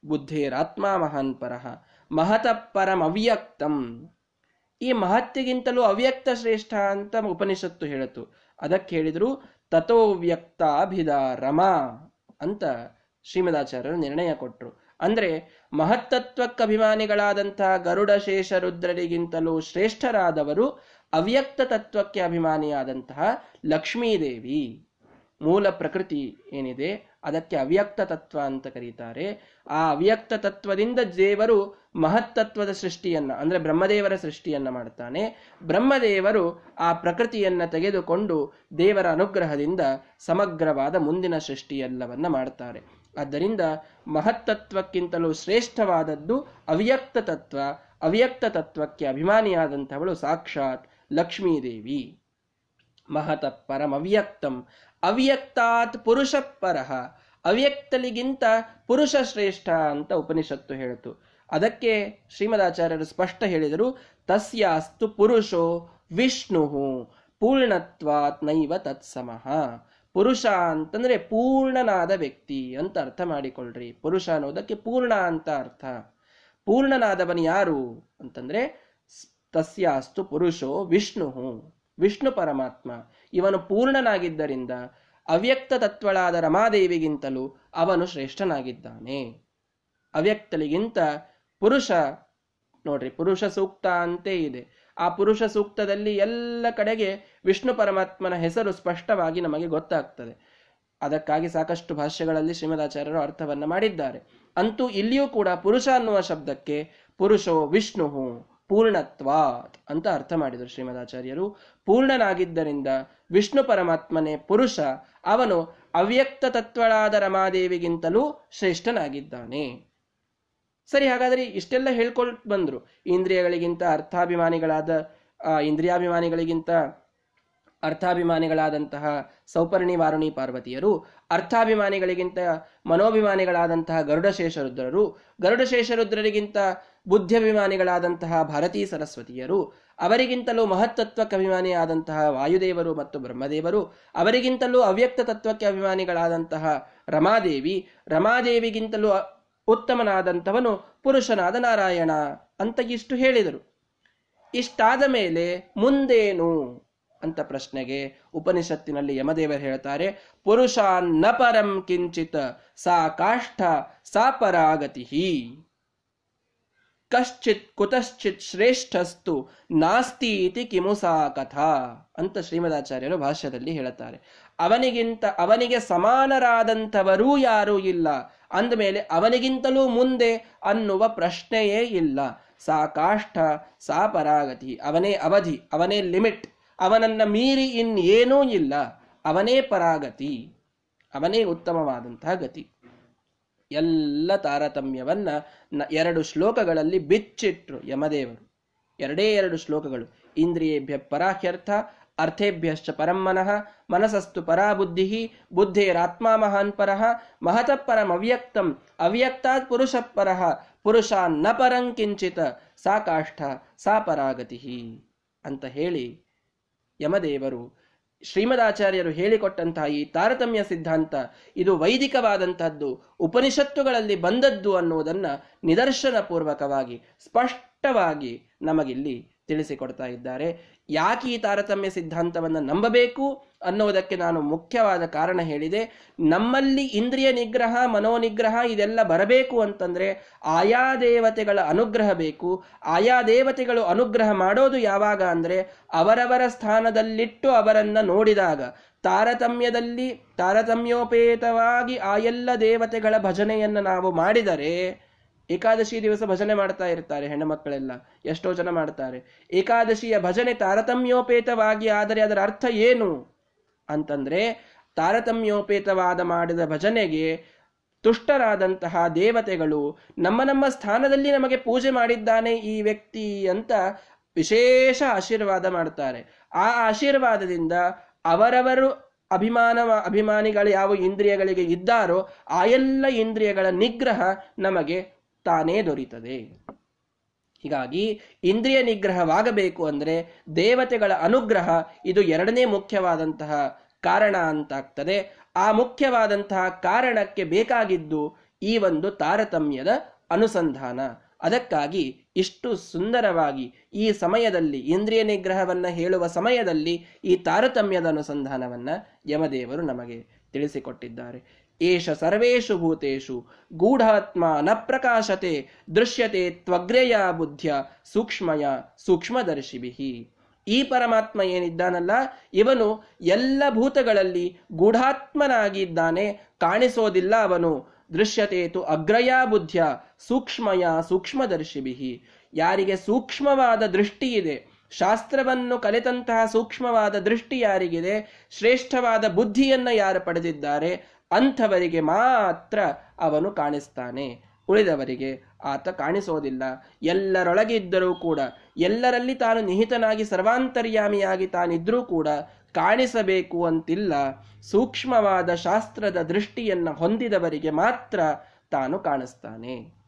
ಬುದ್ಧೇರಾತ್ಮ ಮಹಾನ್ ಪರಹ ಮಹತ ಪರಮವ್ಯಕ್ತಂ. ಈ ಮಹತ್ತಿಗಿಂತಲೂ ಅವ್ಯಕ್ತ ಶ್ರೇಷ್ಠ ಅಂತ ಉಪನಿಷತ್ತು ಹೇಳಿತು ಅದಕ್ಕೆ ಹೇಳಿದ್ರು ತಥೋ ವ್ಯಕ್ತ ಅಭಿದ ರಮಾ ಅಂತ ಶ್ರೀಮದಾಚಾರ್ಯರು ನಿರ್ಣಯ ಕೊಟ್ಟರು ಅಂದ್ರೆ ಮಹತ್ತತ್ವಕ್ಕೆ ಅಭಿಮಾನಿಗಳಾದಂತಹ ಗರುಡ ಶೇಷ ರುದ್ರರಿಗಿಂತಲೂ ಶ್ರೇಷ್ಠರಾದವರು ಅವ್ಯಕ್ತ ತತ್ವಕ್ಕೆ ಅಭಿಮಾನಿಯಾದಂತಹ ಲಕ್ಷ್ಮೀದೇವಿ. ಮೂಲ ಪ್ರಕೃತಿ ಏನಿದೆ? ಅದಕ್ಕೆ ಅವ್ಯಕ್ತ ತತ್ವ ಅಂತ ಕರೀತಾರೆ. ಆ ಅವ್ಯಕ್ತ ತತ್ವದಿಂದ ದೇವರು ಮಹತ್ತತ್ವದ ಸೃಷ್ಟಿಯನ್ನ, ಅಂದ್ರೆ ಬ್ರಹ್ಮದೇವರ ಸೃಷ್ಟಿಯನ್ನ ಮಾಡ್ತಾನೆ. ಬ್ರಹ್ಮದೇವರು ಆ ಪ್ರಕೃತಿಯನ್ನ ತೆಗೆದುಕೊಂಡು ದೇವರ ಅನುಗ್ರಹದಿಂದ ಸಮಗ್ರವಾದ ಮುಂದಿನ ಸೃಷ್ಟಿಯೆಲ್ಲವನ್ನ ಮಾಡ್ತಾರೆ. ಆದ್ದರಿಂದ ಮಹತ್ತತ್ವಕ್ಕಿಂತಲೂ ಶ್ರೇಷ್ಠವಾದದ್ದು ಅವ್ಯಕ್ತ ತತ್ವ. ಅವ್ಯಕ್ತ ತತ್ವಕ್ಕೆ ಅಭಿಮಾನಿಯಾದಂಥವಳು ಸಾಕ್ಷಾತ್ ಲಕ್ಷ್ಮೀದೇವಿ. ಮಹತ ಪರಮವ್ಯಕ್ತಂ ಅವ್ಯಕ್ತಾತ್ ಪುರುಷ ಪರಹ ಅವ್ಯಕ್ತಲಿಗಿಂತ ಪುರುಷ ಶ್ರೇಷ್ಠ ಅಂತ ಉಪನಿಷತ್ತು ಹೇಳಿತು ಅದಕ್ಕೆ ಶ್ರೀಮದಾಚಾರ್ಯರು ಸ್ಪಷ್ಟ ಹೇಳಿದರು, ತಸ್ಯಾಸ್ತು ಪುರುಷೋ ವಿಷ್ಣು. ಪೂರ್ಣತ್ವಾತ್ ನೈವ ತತ್ಸಮಃ. ಪುರುಷ ಅಂತಂದ್ರೆ ಪೂರ್ಣನಾದ ವ್ಯಕ್ತಿ ಅಂತ ಅರ್ಥ ಮಾಡಿಕೊಳ್ಳ್ರಿ ಪುರುಷ ಅನ್ನೋದಕ್ಕೆ ಪೂರ್ಣ ಅಂತ ಅರ್ಥ. ಪೂರ್ಣನಾದವನು ಯಾರು ಅಂತಂದ್ರೆ ತಸ್ಯಾಸ್ತು ಪುರುಷೋ ವಿಷ್ಣು. ವಿಷ್ಣು ಪರಮಾತ್ಮ. ಇವನು ಪೂರ್ಣನಾಗಿದ್ದರಿಂದ ಅವ್ಯಕ್ತ ತತ್ವಳಾದ ರಮಾದೇವಿಗಿಂತಲೂ ಅವನು ಶ್ರೇಷ್ಠನಾಗಿದ್ದಾನೆ. ಅವ್ಯಕ್ತಲಿಗಿಂತ ಪುರುಷ, ನೋಡ್ರಿ ಪುರುಷ ಸೂಕ್ತ ಅಂತೇ ಇದೆ. ಆ ಪುರುಷ ಸೂಕ್ತದಲ್ಲಿ ಎಲ್ಲ ಕಡೆಗೆ ವಿಷ್ಣು ಪರಮಾತ್ಮನ ಹೆಸರು ಸ್ಪಷ್ಟವಾಗಿ ನಮಗೆ ಗೊತ್ತಾಗ್ತದೆ. ಅದಕ್ಕಾಗಿ ಸಾಕಷ್ಟು ಭಾಷೆಗಳಲ್ಲಿ ಶ್ರೀಮದಾಚಾರ್ಯರು ಅರ್ಥವನ್ನ ಮಾಡಿದ್ದಾರೆ. ಅಂತೂ ಇಲ್ಲಿಯೂ ಕೂಡ ಪುರುಷ ಅನ್ನುವ ಶಬ್ದಕ್ಕೆ ಪುರುಷೋ ವಿಷ್ಣು ಪೂರ್ಣತ್ವಾತ್ ಅಂತ ಅರ್ಥ ಮಾಡಿದರು ಶ್ರೀಮದಾಚಾರ್ಯರು. ಪೂರ್ಣನಾಗಿದ್ದರಿಂದ ವಿಷ್ಣು ಪರಮಾತ್ಮನೇ ಪುರುಷ, ಅವನು ಅವ್ಯಕ್ತ ತತ್ವಳಾದ ರಮಾದೇವಿಗಿಂತಲೂ ಶ್ರೇಷ್ಠನಾಗಿದ್ದಾನೆ. ಸರಿ, ಹಾಗಾದ್ರೆ ಇಷ್ಟೆಲ್ಲ ಹೇಳ್ಕೊಳ್ ಬಂದ್ರು. ಇಂದ್ರಿಯಗಳಿಗಿಂತ ಅರ್ಥಾಭಿಮಾನಿಗಳಾದ ಇಂದ್ರಿಯಾಭಿಮಾನಿಗಳಿಗಿಂತ ಅರ್ಥಾಭಿಮಾನಿಗಳಾದಂತಹ ಸೌಪರ್ಣಿ ವಾರುಣಿ ಪಾರ್ವತಿಯರು, ಅರ್ಥಾಭಿಮಾನಿಗಳಿಗಿಂತ ಮನೋಭಿಮಾನಿಗಳಾದಂತಹ ಗರುಡಶೇಷರುದ್ರರು ಗರುಡಶೇಷರುದ್ರರಿಗಿಂತ ಬುದ್ಧಿಭಿಮಾನಿಗಳಾದಂತಹ ಭಾರತೀ ಸರಸ್ವತಿಯರು, ಅವರಿಗಿಂತಲೂ ಮಹತ್ತತ್ವಕ್ಕೆ ಅಭಿಮಾನಿಯಾದಂತಹ ವಾಯುದೇವರು ಮತ್ತು ಬ್ರಹ್ಮದೇವರು, ಅವರಿಗಿಂತಲೂ ಅವ್ಯಕ್ತ ತತ್ವಕ್ಕೆ ಅಭಿಮಾನಿಗಳಾದಂತಹ ರಮಾದೇವಿ, ರಮಾದೇವಿಗಿಂತಲೂ ಉತ್ತಮನಾದಂಥವನು ಪುರುಷನಾದ ನಾರಾಯಣ ಅಂತ ಇಷ್ಟು ಹೇಳಿದರು. ಇಷ್ಟಾದ ಮೇಲೆ ಮುಂದೇನು? ಅಂತ ಪ್ರಶ್ನೆಗೆ ಉಪನಿಷತ್ತಿನಲ್ಲಿ ಯಮದೇವರು ಹೇಳ್ತಾರೆ, ಪುರುಷಾನ್ನ ಪರಂ ಕಿಂಚಿತ್ ಸಾ ಕಾಷ್ಠ ಸಾ ಪರಾಗತಿ ಕಶ್ಚಿತ್ ಕುತಶ್ಚಿತ್ ಶ್ರೇಷ್ಠಸ್ತು ನಾಸ್ತಿ ಇತಿ ಕಿಮುಸಾ ಕಥಾ ಅಂತ ಶ್ರೀಮದಾಚಾರ್ಯರು ಭಾಷ್ಯದಲ್ಲಿ ಹೇಳುತ್ತಾರೆ ಅವನಿಗಿಂತ ಅವನಿಗೆ ಸಮಾನರಾದಂಥವರೂ ಯಾರೂ ಇಲ್ಲ. ಅಂದಮೇಲೆ ಅವನಿಗಿಂತಲೂ ಮುಂದೆ ಅನ್ನುವ ಪ್ರಶ್ನೆಯೇ ಇಲ್ಲ. ಸಾ ಕಾಷ್ಠ ಸಾ ಪರಾಗತಿ ಅವನೇ ಅವಧಿ, ಅವನೇ ಲಿಮಿಟ್. ಅವನನ್ನ ಮೀರಿ ಇನ್ನೇನೂ ಇಲ್ಲ. ಅವನೇ ಪರಾಗತಿ. ಅವನೇ ಉತ್ತಮವಾದಂತಹ ಗತಿ. ಎಲ್ಲ ತಾರತಮ್ಯವನ್ನ ಎರಡು ಶ್ಲೋಕಗಳಲ್ಲಿ ಬಿಚ್ಚಿಟ್ರು ಯಮದೇವರು. ಎರಡೇ ಎರಡು ಶ್ಲೋಕಗಳು. ಇಂದ್ರಿಯೇಭ್ಯ ಪರಾಹ್ಯರ್ಥ, ಅರ್ಥೇಭ್ಯಶ್ಚ ಪರಮ್ಮನಃ ಮನಸಸ್ತು ಪರಾ ಬುದ್ಧಿ ಬುದ್ಧೇರಾತ್ಮ ಮಹಾನ್ ಪರಃ, ಮಹತಃ ಪರಂ ಅವ್ಯಕ್ತಂ ಅವ್ಯಕ್ತಾತ್ ಪುರುಷ ಪರಃ ಪುರುಷ ನ ಪರಂಕಿಂಚಿತ ಸಾ ಕಾಷ್ಠ ಸಾ ಪರಾಗತಿ ಅಂತ ಹೇಳಿ ಯಮದೇವರು. ಶ್ರೀಮದಾಚಾರ್ಯರು ಹೇಳಿಕೊಟ್ಟಂತಹ ಈ ತಾರತಮ್ಯ ಸಿದ್ಧಾಂತ ಇದು ವೈದಿಕವಾದಂತಹದ್ದು, ಉಪನಿಷತ್ತುಗಳಲ್ಲಿ ಬಂದದ್ದು ಅನ್ನುವುದನ್ನ ನಿದರ್ಶನ ಪೂರ್ವಕವಾಗಿ ಸ್ಪಷ್ಟವಾಗಿ ನಮಗಿಲ್ಲಿ ತಿಳಿಸಿಕೊಡ್ತಾ ಇದ್ದಾರೆ. ಯಾಕೆ ಈ ತಾರತಮ್ಯ ಸಿದ್ಧಾಂತವನ್ನು ನಂಬಬೇಕು? ಅನ್ನುವುದಕ್ಕೆ ನಾನು ಮುಖ್ಯವಾದ ಕಾರಣ ಹೇಳಿದೆ. ನಮ್ಮಲ್ಲಿ ಇಂದ್ರಿಯ ನಿಗ್ರಹ, ಮನೋನಿಗ್ರಹ ಇದೆಲ್ಲ ಬರಬೇಕು ಅಂತಂದ್ರೆ ಆಯಾ ದೇವತೆಗಳ ಅನುಗ್ರಹ ಬೇಕು. ಆಯಾ ದೇವತೆಗಳು ಅನುಗ್ರಹ ಮಾಡೋದು ಯಾವಾಗ ಅಂದ್ರೆ ಅವರವರ ಸ್ಥಾನದಲ್ಲಿಟ್ಟು ಅವರನ್ನ ನೋಡಿದಾಗ. ತಾರತಮ್ಯದಲ್ಲಿ, ತಾರತಮ್ಯೋಪೇತವಾಗಿ ಆ ಎಲ್ಲ ದೇವತೆಗಳ ಭಜನೆಯನ್ನು ನಾವು ಮಾಡಿದರೆ ಏಕಾದಶಿ ದಿವಸ ಭಜನೆ ಮಾಡ್ತಾ ಇರ್ತಾರೆ ಹೆಣ್ಣುಮಕ್ಕಳೆಲ್ಲ, ಎಷ್ಟೋ ಜನ ಮಾಡ್ತಾರೆ. ಏಕಾದಶಿಯ ಭಜನೆ ತಾರತಮ್ಯೋಪೇತವಾಗಿ, ಆದರೆ ಅದರ ಅರ್ಥ ಏನು? ಅಂತಂದ್ರೆ ತಾರತಮ್ಯೋಪೇತವಾದ ಮಾಡಿದ ಭಜನೆಗೆ ತುಷ್ಟರಾದಂತಹ ದೇವತೆಗಳು ನಮ್ಮ ನಮ್ಮ ಸ್ಥಾನದಲ್ಲಿ ನಮಗೆ ಪೂಜೆ ಮಾಡಿದ್ದಾನೆ ಈ ವ್ಯಕ್ತಿ ಅಂತ ವಿಶೇಷ ಆಶೀರ್ವಾದ ಮಾಡ್ತಾರೆ ಆ ಆಶೀರ್ವಾದದಿಂದ ಅವರವರು ಅಭಿಮಾನ ಅಭಿಮಾನಿಗಳು ಯಾವ ಇಂದ್ರಿಯಗಳಿಗೆ ಇದ್ದಾರೋ ಆ ಎಲ್ಲ ಇಂದ್ರಿಯಗಳ ನಿಗ್ರಹ ನಮಗೆ ತಾನೇ ದೊರೀತದೆ. ಹೀಗಾಗಿ ಇಂದ್ರಿಯ ನಿಗ್ರಹವಾಗಬೇಕು ಅಂದರೆ ದೇವತೆಗಳ ಅನುಗ್ರಹ ಇದು ಎರಡನೇ ಮುಖ್ಯವಾದಂತಹ ಕಾರಣ ಅಂತಾಗ್ತದೆ. ಆ ಮುಖ್ಯವಾದಂತಹ ಕಾರಣಕ್ಕೆ ಬೇಕಾಗಿದ್ದು ಈ ಒಂದು ತಾರತಮ್ಯದ ಅನುಸಂಧಾನ. ಅದಕ್ಕಾಗಿ ಇಷ್ಟು ಸುಂದರವಾಗಿ ಈ ಸಮಯದಲ್ಲಿ ಇಂದ್ರಿಯ ನಿಗ್ರಹವನ್ನು ಹೇಳುವ ಸಮಯದಲ್ಲಿ ಈ ತಾರತಮ್ಯದ ಅನುಸಂಧಾನವನ್ನು ಯಮದೇವರು ನಮಗೆ ತಿಳಿಸಿಕೊಟ್ಟಿದ್ದಾರೆ. ಏಷ ಸರ್ವೇಷು ಭೂತೇಷು. ಗೂಢಾತ್ಮ ನ ಪ್ರಕಾಶತೆ, ದೃಶ್ಯತೆ ತ್ವಗ್ರೆಯ ಬುದ್ಧಿಯ, ಸೂಕ್ಷ್ಮಯ ಸೂಕ್ಷ್ಮದರ್ಶಿಭಿ ಈ ಪರಮಾತ್ಮ ಏನಿದ್ದಾನಲ್ಲ, ಇವನು ಎಲ್ಲ ಭೂತಗಳಲ್ಲಿ ಗೂಢಾತ್ಮನಾಗಿದ್ದಾನೆ, ಕಾಣಿಸೋದಿಲ್ಲ ಅವನು. ದೃಶ್ಯತೇತು ಅಗ್ರಯ ಬುದ್ಧಿಯ, ಸೂಕ್ಷ್ಮಯ ಸೂಕ್ಷ್ಮದರ್ಶಿಭಿ ಯಾರಿಗೆ ಸೂಕ್ಷ್ಮವಾದ ದೃಷ್ಟಿ ಇದೆ ಶಾಸ್ತ್ರವನ್ನು ಕಲಿತಂತಹ ಸೂಕ್ಷ್ಮವಾದ ದೃಷ್ಟಿ ಯಾರಿಗಿದೆ, ಶ್ರೇಷ್ಠವಾದ ಬುದ್ಧಿಯನ್ನು ಯಾರು ಪಡೆದಿದ್ದಾರೆ ಅಂಥವರಿಗೆ ಮಾತ್ರ ಅವನು ಕಾಣಿಸ್ತಾನೆ. ಉಳಿದವರಿಗೆ ಆತ ಕಾಣಿಸೋದಿಲ್ಲ. ಎಲ್ಲರೊಳಗಿದ್ದರೂ ಕೂಡ, ಎಲ್ಲರಲ್ಲಿ ತಾನು ನಿಹಿತನಾಗಿ ಸರ್ವಾಂತರ್ಯಾಮಿಯಾಗಿ ತಾನಿದ್ರೂ ಕೂಡ ಕಾಣಿಸಬೇಕು ಅಂತಿಲ್ಲ. ಸೂಕ್ಷ್ಮವಾದ ಶಾಸ್ತ್ರದ ದೃಷ್ಟಿಯನ್ನು ಹೊಂದಿದವರಿಗೆ ಮಾತ್ರ ತಾನು ಕಾಣಿಸ್ತಾನೆ.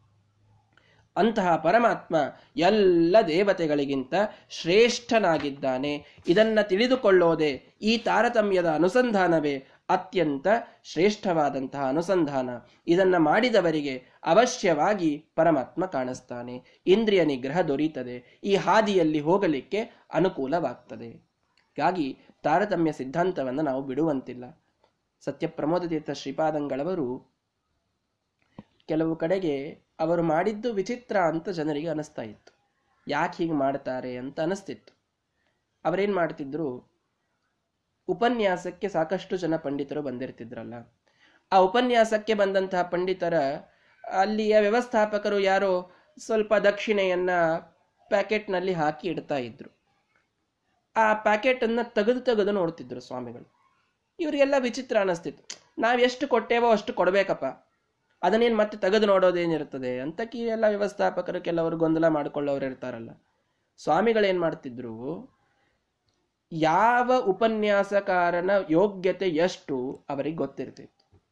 ಅಂತಹ ಪರಮಾತ್ಮ ಎಲ್ಲ ದೇವತೆಗಳಿಗಿಂತ ಶ್ರೇಷ್ಠನಾಗಿದ್ದಾನೆ. ಇದನ್ನು ತಿಳಿದುಕೊಳ್ಳೋದೆ ಈ ತಾರತಮ್ಯದ ಅನುಸಂಧಾನವೇ. ಅತ್ಯಂತ ಶ್ರೇಷ್ಠವಾದಂತಹ ಅನುಸಂಧಾನ. ಇದನ್ನ ಮಾಡಿದವರಿಗೆ ಅವಶ್ಯವಾಗಿ ಪರಮಾತ್ಮ ಕಾಣಿಸ್ತಾನೆ. ಇಂದ್ರಿಯ ನಿಗ್ರಹ ದೊರೀತದೆ. ಈ ಹಾದಿಯಲ್ಲಿ ಹೋಗಲಿಕ್ಕೆ ಅನುಕೂಲವಾಗ್ತದೆ. ಹೀಗಾಗಿ ತಾರತಮ್ಯ ಸಿದ್ಧಾಂತವನ್ನು ನಾವು ಬಿಡುವಂತಿಲ್ಲ. ಸತ್ಯ ಪ್ರಮೋದ ತೀರ್ಥ ಶ್ರೀಪಾದಂಗಳವರು ಕೆಲವು ಕಡೆಗೆ ಅವರು ಮಾಡಿದ್ದು ವಿಚಿತ್ರ ಅಂತ ಜನರಿಗೆ ಅನಿಸ್ತಾ ಇತ್ತು. ಯಾಕೆ ಹೀಗೆ ಮಾಡ್ತಾರೆ ಅಂತ ಅನಿಸ್ತಿತ್ತು. ಅವರೇನ್ ಮಾಡ್ತಿದ್ರು? ಉಪನ್ಯಾಸಕ್ಕೆ ಸಾಕಷ್ಟು ಜನ ಪಂಡಿತರು ಬಂದಿರ್ತಿದ್ರಲ್ಲ. ಆ ಉಪನ್ಯಾಸಕ್ಕೆ ಬಂದಂತಹ ಪಂಡಿತರ ಅಲ್ಲಿಯ ವ್ಯವಸ್ಥಾಪಕರು ಯಾರೋ ಸ್ವಲ್ಪ ದಕ್ಷಿಣೆಯನ್ನ ಪ್ಯಾಕೆಟ್ನಲ್ಲಿ ಹಾಕಿ ಇಡ್ತಾ ಇದ್ರು. ಆ ಪ್ಯಾಕೆಟ್ ಅನ್ನ ತೆಗೆದು ತೆಗೆದು ನೋಡ್ತಿದ್ರು ಸ್ವಾಮಿಗಳು. ಇವರಿಗೆಲ್ಲ ವಿಚಿತ್ರ ಅನಿಸ್ತಿತ್ತು. ನಾವ್ ಎಷ್ಟು ಕೊಟ್ಟೇವೋ ಅಷ್ಟು ಕೊಡಬೇಕಪ್ಪ. ಅದನ್ನೇನು ಮತ್ತೆ ತೆಗೆದು ನೋಡೋದೇನಿರ್ತದೆ ಅಂತ ಕಿ ಎಲ್ಲ ವ್ಯವಸ್ಥಾಪಕರು ಕೆಲವರು ಗೊಂದಲ ಮಾಡ್ಕೊಳ್ಳೋರು ಇರ್ತಾರಲ್ಲ. ಸ್ವಾಮಿಗಳೇನು ಮಾಡ್ತಿದ್ರು? ಯಾವ ಉಪನ್ಯಾಸಕಾರನ ಯೋಗ್ಯತೆ ಎಷ್ಟು ಅವರಿಗೆ ಗೊತ್ತಿರ್ತಿತ್ತು.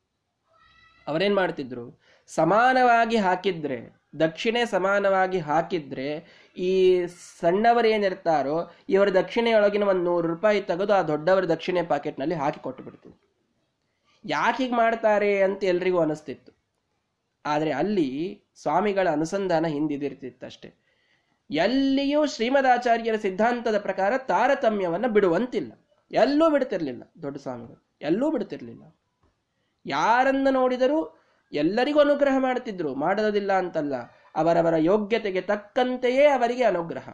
ಅವರೇನ್ ಮಾಡ್ತಿದ್ರು? ಸಮಾನವಾಗಿ ಹಾಕಿದ್ರೆ, ದಕ್ಷಿಣೆ ಸಮಾನವಾಗಿ ಹಾಕಿದ್ರೆ, ಈ ಸಣ್ಣವರೇನಿರ್ತಾರೋ ಇವರ ದಕ್ಷಿಣೆಯೊಳಗಿನ ಒಂದು ನೂರು ರೂಪಾಯಿ ತೆಗೆದು ಆ ದೊಡ್ಡವರ ದಕ್ಷಿಣೆ ಪಾಕೆಟ್ನಲ್ಲಿ ಹಾಕಿ ಕೊಟ್ಟು ಯಾಕೆ ಹೀಗೆ ಮಾಡ್ತಾರೆ ಅಂತ ಎಲ್ರಿಗೂ ಅನಿಸ್ತಿತ್ತು. ಆದರೆ ಅಲ್ಲಿ ಸ್ವಾಮಿಗಳ ಅನುಸಂಧಾನ ಹಿಂದಿದಿರ್ತಿತ್ತಷ್ಟೆ. ಎಲ್ಲಿಯೂ ಶ್ರೀಮದಾಚಾರ್ಯರ ಸಿದ್ಧಾಂತದ ಪ್ರಕಾರ ತಾರತಮ್ಯವನ್ನು ಬಿಡುವಂತಿಲ್ಲ. ಎಲ್ಲೂ ಬಿಡ್ತಿರ್ಲಿಲ್ಲ ದೊಡ್ಡ ಸ್ವಾಮಿಗಳು. ಎಲ್ಲೂ ಬಿಡ್ತಿರ್ಲಿಲ್ಲ. ಯಾರನ್ನ ನೋಡಿದರೂ ಎಲ್ಲರಿಗೂ ಅನುಗ್ರಹ ಮಾಡ್ತಿದ್ರು ಮಾಡೋದಿಲ್ಲ ಅಂತಲ್ಲ. ಅವರವರ ಯೋಗ್ಯತೆಗೆ ತಕ್ಕಂತೆಯೇ ಅವರಿಗೆ ಅನುಗ್ರಹ.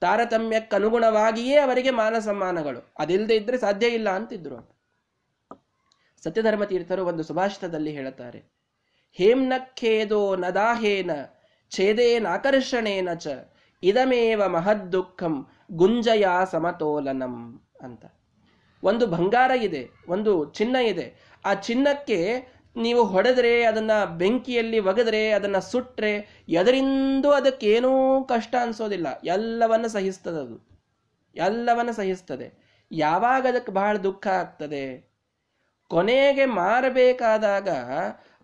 ತಾರತಮ್ಯಕ್ಕನುಗುಣವಾಗಿಯೇ ಅವರಿಗೆ ಮಾನ ಸಮ್ಮಾನಗಳು. ಅದಿಲ್ಲದೆ ಇದ್ರೆ ಸಾಧ್ಯ ಇಲ್ಲ ಅಂತಿದ್ರು ಸತ್ಯಧರ್ಮ ತೀರ್ಥರು ಒಂದು ಸುಭಾಷಿತದಲ್ಲಿ ಹೇಳುತ್ತಾರೆ. ಹೇಮ್ನಖೇದೋ ನದಾಹೇನ ಛೇದೇನಾಕರ್ಷಣೇನ ಚ ಇದಮೇವ ಮಹದ್ದುಃಖಂ ಗುಂಜಯ ಸಮತೋಲನಂ ಅಂತ. ಒಂದು ಬಂಗಾರ ಇದೆ, ಒಂದು ಚಿನ್ನ ಇದೆ. ಆ ಚಿನ್ನಕ್ಕೆ ನೀವು ಹೊಡೆದ್ರೆ, ಅದನ್ನ ಬೆಂಕಿಯಲ್ಲಿ ಒಗೆದ್ರೆ, ಅದನ್ನ ಸುಟ್ರೆ, ಎದರಿಂದೂ ಅದಕ್ಕೇನೂ ಕಷ್ಟ ಅನ್ಸೋದಿಲ್ಲ. ಎಲ್ಲವನ್ನ ಸಹಿಸ್ತದೆ ಅದು ಎಲ್ಲವನ್ನ ಸಹಿಸ್ತದೆ. ಯಾವಾಗ ಅದಕ್ಕೆ ಬಹಳ ದುಃಖ ಆಗ್ತದೆ? ಕೊನೆಗೆ ಮಾರಬೇಕಾದಾಗ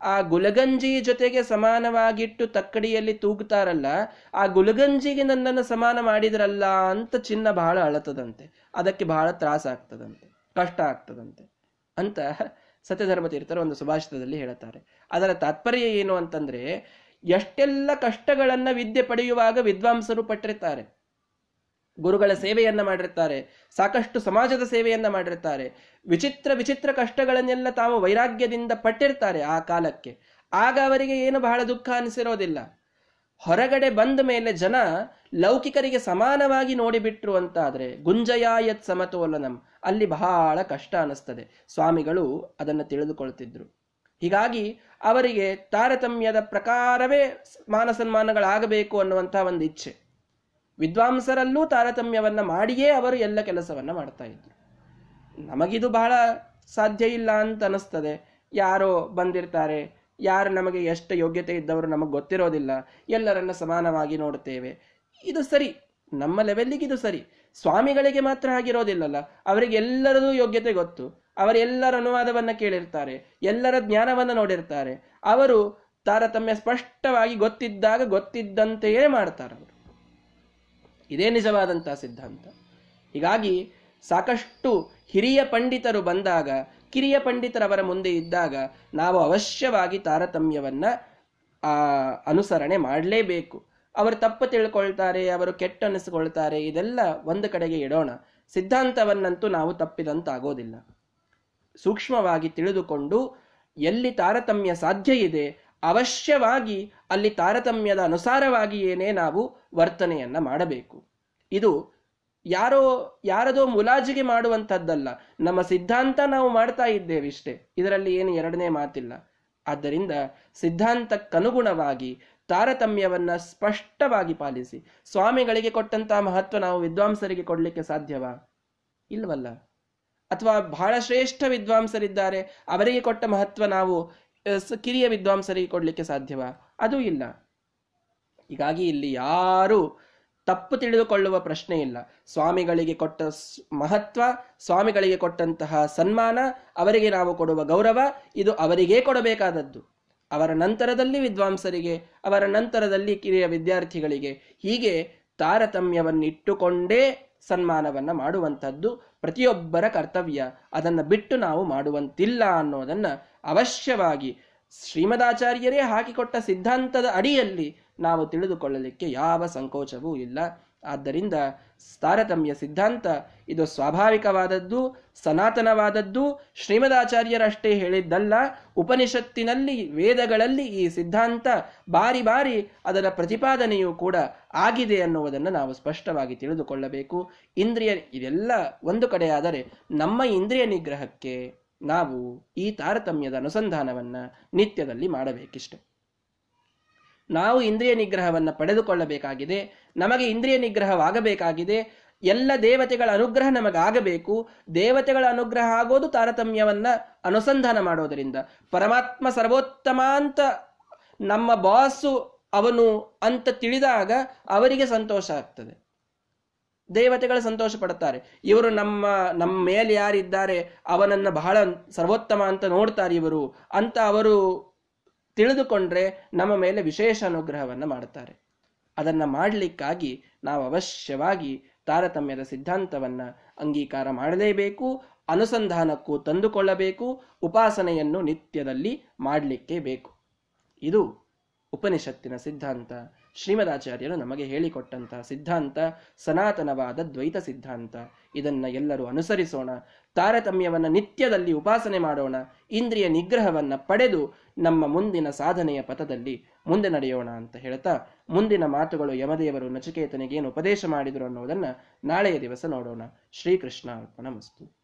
ಆ ಗುಲಗಂಜಿ ಜೊತೆಗೆ ಸಮಾನವಾಗಿಟ್ಟು ತಕ್ಕಡಿಯಲ್ಲಿ ತೂಗುತ್ತಾರಲ್ಲ, ಆ ಗುಲಗಂಜಿಗೆ ನನ್ನನ್ನು ಸಮಾನ ಮಾಡಿದ್ರಲ್ಲ ಅಂತ ಚಿನ್ನ ಬಹಳ ಅಳತದಂತೆ. ಅದಕ್ಕೆ ಬಹಳ ತ್ರಾಸ ಆಗ್ತದಂತೆ, ಕಷ್ಟ ಆಗ್ತದಂತೆ ಅಂತ ಸತ್ಯಧರ್ಮ ತೀರ್ಥರು ಒಂದು ಸುಭಾಷಿತದಲ್ಲಿ ಹೇಳುತ್ತಾರೆ. ಅದರ ತಾತ್ಪರ್ಯ ಏನು ಅಂತಂದ್ರೆ, ಎಷ್ಟೆಲ್ಲ ಕಷ್ಟಗಳನ್ನ ವಿದ್ಯೆ ಪಡೆಯುವಾಗ ವಿದ್ವಾಂಸರು ಪಟ್ಟಿರ್ತಾರೆ. ಗುರುಗಳ ಸೇವೆಯನ್ನ ಮಾಡಿರ್ತಾರೆ ಸಾಕಷ್ಟು ಸಮಾಜದ ಸೇವೆಯನ್ನ ಮಾಡಿರ್ತಾರೆ ವಿಚಿತ್ರ ವಿಚಿತ್ರ ಕಷ್ಟಗಳನ್ನೆಲ್ಲ ತಾವು ವೈರಾಗ್ಯದಿಂದ ಪಟ್ಟಿರ್ತಾರೆ ಆ ಕಾಲಕ್ಕೆ. ಆಗ ಅವರಿಗೆ ಏನು ಬಹಳ ದುಃಖ ಅನಿಸಿರೋದಿಲ್ಲ. ಹೊರಗಡೆ ಬಂದ ಮೇಲೆ ಜನ ಲೌಕಿಕರಿಗೆ ಸಮಾನವಾಗಿ ನೋಡಿಬಿಟ್ರು ಅಂತ ಆದ್ರೆ ಗುಂಜಯಾಯತ್ ಸಮತೋಲನಂ. ಅಲ್ಲಿ ಬಹಳ ಕಷ್ಟ ಅನಿಸ್ತದೆ. ಸ್ವಾಮಿಗಳು ಅದನ್ನು ತಿಳಿದುಕೊಳ್ತಿದ್ರು. ಹೀಗಾಗಿ ಅವರಿಗೆ ತಾರತಮ್ಯದ ಪ್ರಕಾರವೇ ಮಾನ ಸನ್ಮಾನಗಳಾಗಬೇಕು ಅನ್ನುವಂತಹ ಒಂದು ಇಚ್ಛೆ ವಿದ್ವಾಂಸರಲ್ಲೂ ತಾರತಮ್ಯವನ್ನು ಮಾಡಿಯೇ ಅವರು ಎಲ್ಲ ಕೆಲಸವನ್ನು ಮಾಡ್ತಾ ಇದ್ರು. ನಮಗಿದು ಬಹಳ ಸಾಧ್ಯ ಇಲ್ಲ ಅಂತ ಅನಿಸ್ತದೆ. ಯಾರೋ ಬಂದಿರ್ತಾರೆ, ಯಾರು ನಮಗೆ ಎಷ್ಟು ಯೋಗ್ಯತೆ ಇದ್ದವರು ನಮಗೆ ಗೊತ್ತಿರೋದಿಲ್ಲ, ಎಲ್ಲರನ್ನ ಸಮಾನವಾಗಿ ನೋಡುತ್ತೇವೆ ಇದು ಸರಿ, ನಮ್ಮ ಲೆವೆಲ್ಲಿಗೆ ಇದು ಸರಿ. ಸ್ವಾಮಿಗಳಿಗೆ ಮಾತ್ರ ಆಗಿರೋದಿಲ್ಲಲ್ಲ ಅವರಿಗೆ ಎಲ್ಲರದೂ ಯೋಗ್ಯತೆ ಗೊತ್ತು. ಅವರೆಲ್ಲರ ಅನುವಾದವನ್ನು ಕೇಳಿರ್ತಾರೆ, ಎಲ್ಲರ ಜ್ಞಾನವನ್ನು ನೋಡಿರ್ತಾರೆ. ಅವರು ತಾರತಮ್ಯ ಸ್ಪಷ್ಟವಾಗಿ ಗೊತ್ತಿದ್ದಾಗ ಗೊತ್ತಿದ್ದಂತೆಯೇ ಮಾಡ್ತಾರೆ ಇದೇ ನಿಜವಾದಂತಹ ಸಿದ್ಧಾಂತ. ಹೀಗಾಗಿ ಸಾಕಷ್ಟು ಹಿರಿಯ ಪಂಡಿತರು ಬಂದಾಗ, ಕಿರಿಯ ಪಂಡಿತರವರ ಮುಂದೆ ಇದ್ದಾಗ ನಾವು ಅವಶ್ಯವಾಗಿ ತಾರತಮ್ಯವನ್ನ ಅನುಸರಣೆ ಮಾಡಲೇಬೇಕು. ಅವರು ತಪ್ಪು ತಿಳ್ಕೊಳ್ತಾರೆ, ಅವರು ಕೆಟ್ಟ ಅನಿಸಿಕೊಳ್ತಾರೆ, ಇದೆಲ್ಲ ಒಂದು ಕಡೆಗೆ ಇಡೋಣ. ಸಿದ್ಧಾಂತವನ್ನಂತೂ ನಾವು ತಪ್ಪಿದಂತಾಗೋದಿಲ್ಲ. ಸೂಕ್ಷ್ಮವಾಗಿ ತಿಳಿದುಕೊಂಡು ಎಲ್ಲಿ ತಾರತಮ್ಯ ಸಾಧ್ಯ ಇದೆ ಅವಶ್ಯವಾಗಿ ಅಲ್ಲಿ ತಾರತಮ್ಯದ ಅನುಸಾರವಾಗಿಯೇನೇ ನಾವು ವರ್ತನೆಯನ್ನ ಮಾಡಬೇಕು. ಇದು ಯಾರೋ, ಯಾರದೋ ಮುಲಾಜಿಗೆ ಮಾಡುವಂಥದ್ದಲ್ಲ. ನಮ್ಮ ಸಿದ್ಧಾಂತ ನಾವು ಮಾಡ್ತಾ ಇದ್ದೇವಿಷ್ಟೇ. ಇದರಲ್ಲಿ ಏನು ಎರಡನೇ ಮಾತಿಲ್ಲ. ಆದ್ದರಿಂದ ಸಿದ್ಧಾಂತಕ್ಕನುಗುಣವಾಗಿ ತಾರತಮ್ಯವನ್ನ ಸ್ಪಷ್ಟವಾಗಿ ಪಾಲಿಸಿ. ಸ್ವಾಮಿಗಳಿಗೆ ಕೊಟ್ಟಂತಹ ಮಹತ್ವ ನಾವು ವಿದ್ವಾಂಸರಿಗೆ ಕೊಡಲಿಕ್ಕೆ ಸಾಧ್ಯವಾ? ಇಲ್ವಲ್ಲ. ಅಥವಾ ಬಹಳ ಶ್ರೇಷ್ಠ ವಿದ್ವಾಂಸರಿದ್ದಾರೆ. ಅವರಿಗೆ ಕೊಟ್ಟ ಮಹತ್ವ ನಾವು ಕಿರಿಯ ವಿದ್ವಾಂಸರಿಗೆ ಕೊಡಲಿಕ್ಕೆ ಸಾಧ್ಯವಾ? ಅದು ಇಲ್ಲ. ಹೀಗಾಗಿ ಇಲ್ಲಿ ಯಾರು ತಪ್ಪು ತಿಳಿದುಕೊಳ್ಳುವ ಪ್ರಶ್ನೆ ಇಲ್ಲ. ಸ್ವಾಮಿಗಳಿಗೆ ಕೊಟ್ಟ ಮಹತ್ವ, ಸ್ವಾಮಿಗಳಿಗೆ ಕೊಟ್ಟಂತಹ ಸನ್ಮಾನ, ಅವರಿಗೆ ನಾವು ಕೊಡುವ ಗೌರವ, ಇದು ಅವರಿಗೇ ಕೊಡಬೇಕಾದದ್ದು. ಅವರ ನಂತರದಲ್ಲಿ ವಿದ್ವಾಂಸರಿಗೆ, ಅವರ ನಂತರದಲ್ಲಿ ಕಿರಿಯ ವಿದ್ಯಾರ್ಥಿಗಳಿಗೆ ಹೀಗೆ ತಾರತಮ್ಯವನ್ನಿಟ್ಟುಕೊಂಡೇ ಸನ್ಮಾನವನ್ನು ಮಾಡುವಂಥದ್ದು ಪ್ರತಿಯೊಬ್ಬರ ಕರ್ತವ್ಯ. ಅದನ್ನು ಬಿಟ್ಟು ನಾವು ಮಾಡುವಂತಿಲ್ಲ ಅನ್ನೋದನ್ನ ಅವಶ್ಯವಾಗಿ ಶ್ರೀಮದಾಚಾರ್ಯರೇ ಹಾಕಿಕೊಟ್ಟ ಸಿದ್ಧಾಂತದ ಅಡಿಯಲ್ಲಿ ನಾವು ತಿಳಿದುಕೊಳ್ಳಲಿಕ್ಕೆ ಯಾವ ಸಂಕೋಚವೂ ಇಲ್ಲ. ಆದ್ದರಿಂದ ತಾರತಮ್ಯ ಸಿದ್ಧಾಂತ ಇದು ಸ್ವಾಭಾವಿಕವಾದದ್ದು, ಸನಾತನವಾದದ್ದು, ಶ್ರೀಮದಾಚಾರ್ಯರಷ್ಟೇ ಹೇಳಿದ್ದಲ್ಲ. ಉಪನಿಷತ್ತಿನಲ್ಲಿ, ವೇದಗಳಲ್ಲಿ ಈ ಸಿದ್ಧಾಂತ ಬಾರಿ ಬಾರಿ ಅದರ ಪ್ರತಿಪಾದನೆಯೂ ಕೂಡ ಆಗಿದೆ ಅನ್ನುವುದನ್ನು ನಾವು ಸ್ಪಷ್ಟವಾಗಿ ತಿಳಿದುಕೊಳ್ಳಬೇಕು. ಇಂದ್ರಿಯ, ಇದೆಲ್ಲ ಒಂದು ಕಡೆಯಾದರೆ ನಮ್ಮ ಇಂದ್ರಿಯ ನಿಗ್ರಹಕ್ಕೆ ನಾವು ಈ ತಾರತಮ್ಯದ ಅನುಸಂಧಾನವನ್ನ ನಿತ್ಯದಲ್ಲಿ ಮಾಡಬೇಕಿಷ್ಟೆ. ನಾವು ಇಂದ್ರಿಯ ನಿಗ್ರಹವನ್ನು ಪಡೆದುಕೊಳ್ಳಬೇಕಾಗಿದೆ, ನಮಗೆ ಇಂದ್ರಿಯ ನಿಗ್ರಹವಾಗಬೇಕಾಗಿದೆ, ಎಲ್ಲ ದೇವತೆಗಳ ಅನುಗ್ರಹ ನಮಗಾಗಬೇಕು, ದೇವತೆಗಳ ಅನುಗ್ರಹ ಆಗೋದು ತಾರತಮ್ಯವನ್ನ ಅನುಸಂಧಾನ ಮಾಡೋದರಿಂದ. ಪರಮಾತ್ಮ ಸರ್ವೋತ್ತಮ ಅಂತ ನಮ್ಮ ಬಾಸು ಅವನು ಅಂತ ತಿಳಿದಾಗ ಅವರಿಗೆ ಸಂತೋಷ ಆಗ್ತದೆ. ದೇವತೆಗಳು ಸಂತೋಷ ಪಡುತ್ತಾರೆ ಇವರು ನಮ್ಮ ನಮ್ಮ ಮೇಲೆ ಯಾರಿದ್ದಾರೆ, ಅವನನ್ನ ಬಹಳ ಸರ್ವೋತ್ತಮ ಅಂತ ನೋಡ್ತಾರೆ ಇವರು. ಅಂತ ಅವರು ತಿಳಿದುಕೊಂಡ್ರೆ ನಮ್ಮ ಮೇಲೆ ವಿಶೇಷ ಅನುಗ್ರಹವನ್ನು ಮಾಡುತ್ತಾರೆ. ಅದನ್ನು ಮಾಡಲಿಕ್ಕಾಗಿ ನಾವು ಅವಶ್ಯವಾಗಿ ತಾರತಮ್ಯದ ಸಿದ್ಧಾಂತವನ್ನು ಅಂಗೀಕಾರ ಮಾಡಲೇಬೇಕು, ಅನುಸಂಧಾನಕ್ಕೂ ತಂದುಕೊಳ್ಳಬೇಕು, ಉಪಾಸನೆಯನ್ನು ನಿತ್ಯದಲ್ಲಿ ಮಾಡಲಿಕ್ಕೆ ಬೇಕು. ಇದು ಉಪನಿಷತ್ತಿನ ಸಿದ್ಧಾಂತ. ಶ್ರೀಮದಾಚಾರ್ಯರು ನಮಗೆ ಹೇಳಿಕೊಟ್ಟಂತಹ ಸಿದ್ಧಾಂತ ಸನಾತನವಾದ ದ್ವೈತ ಸಿದ್ಧಾಂತ. ಇದನ್ನ ಎಲ್ಲರೂ ಅನುಸರಿಸೋಣ. ತಾರತಮ್ಯವನ್ನ ನಿತ್ಯದಲ್ಲಿ ಉಪಾಸನೆ ಮಾಡೋಣ. ಇಂದ್ರಿಯ ನಿಗ್ರಹವನ್ನ ಪಡೆದು ನಮ್ಮ ಮುಂದಿನ ಸಾಧನೆಯ ಪಥದಲ್ಲಿ ಮುಂದೆ ನಡೆಯೋಣ ಅಂತ ಹೇಳ್ತಾ ಮುಂದಿನ ಮಾತುಗಳು ಯಮದೇವರು ನಚಿಕೇತನಿಗೆ ಏನು ಉಪದೇಶ ಮಾಡಿದರು ಅನ್ನೋದನ್ನ ನಾಳೆಯ ದಿವಸ ನೋಡೋಣ. ಶ್ರೀಕೃಷ್ಣ ಅರ್ಪಣ ಮಸ್ತು.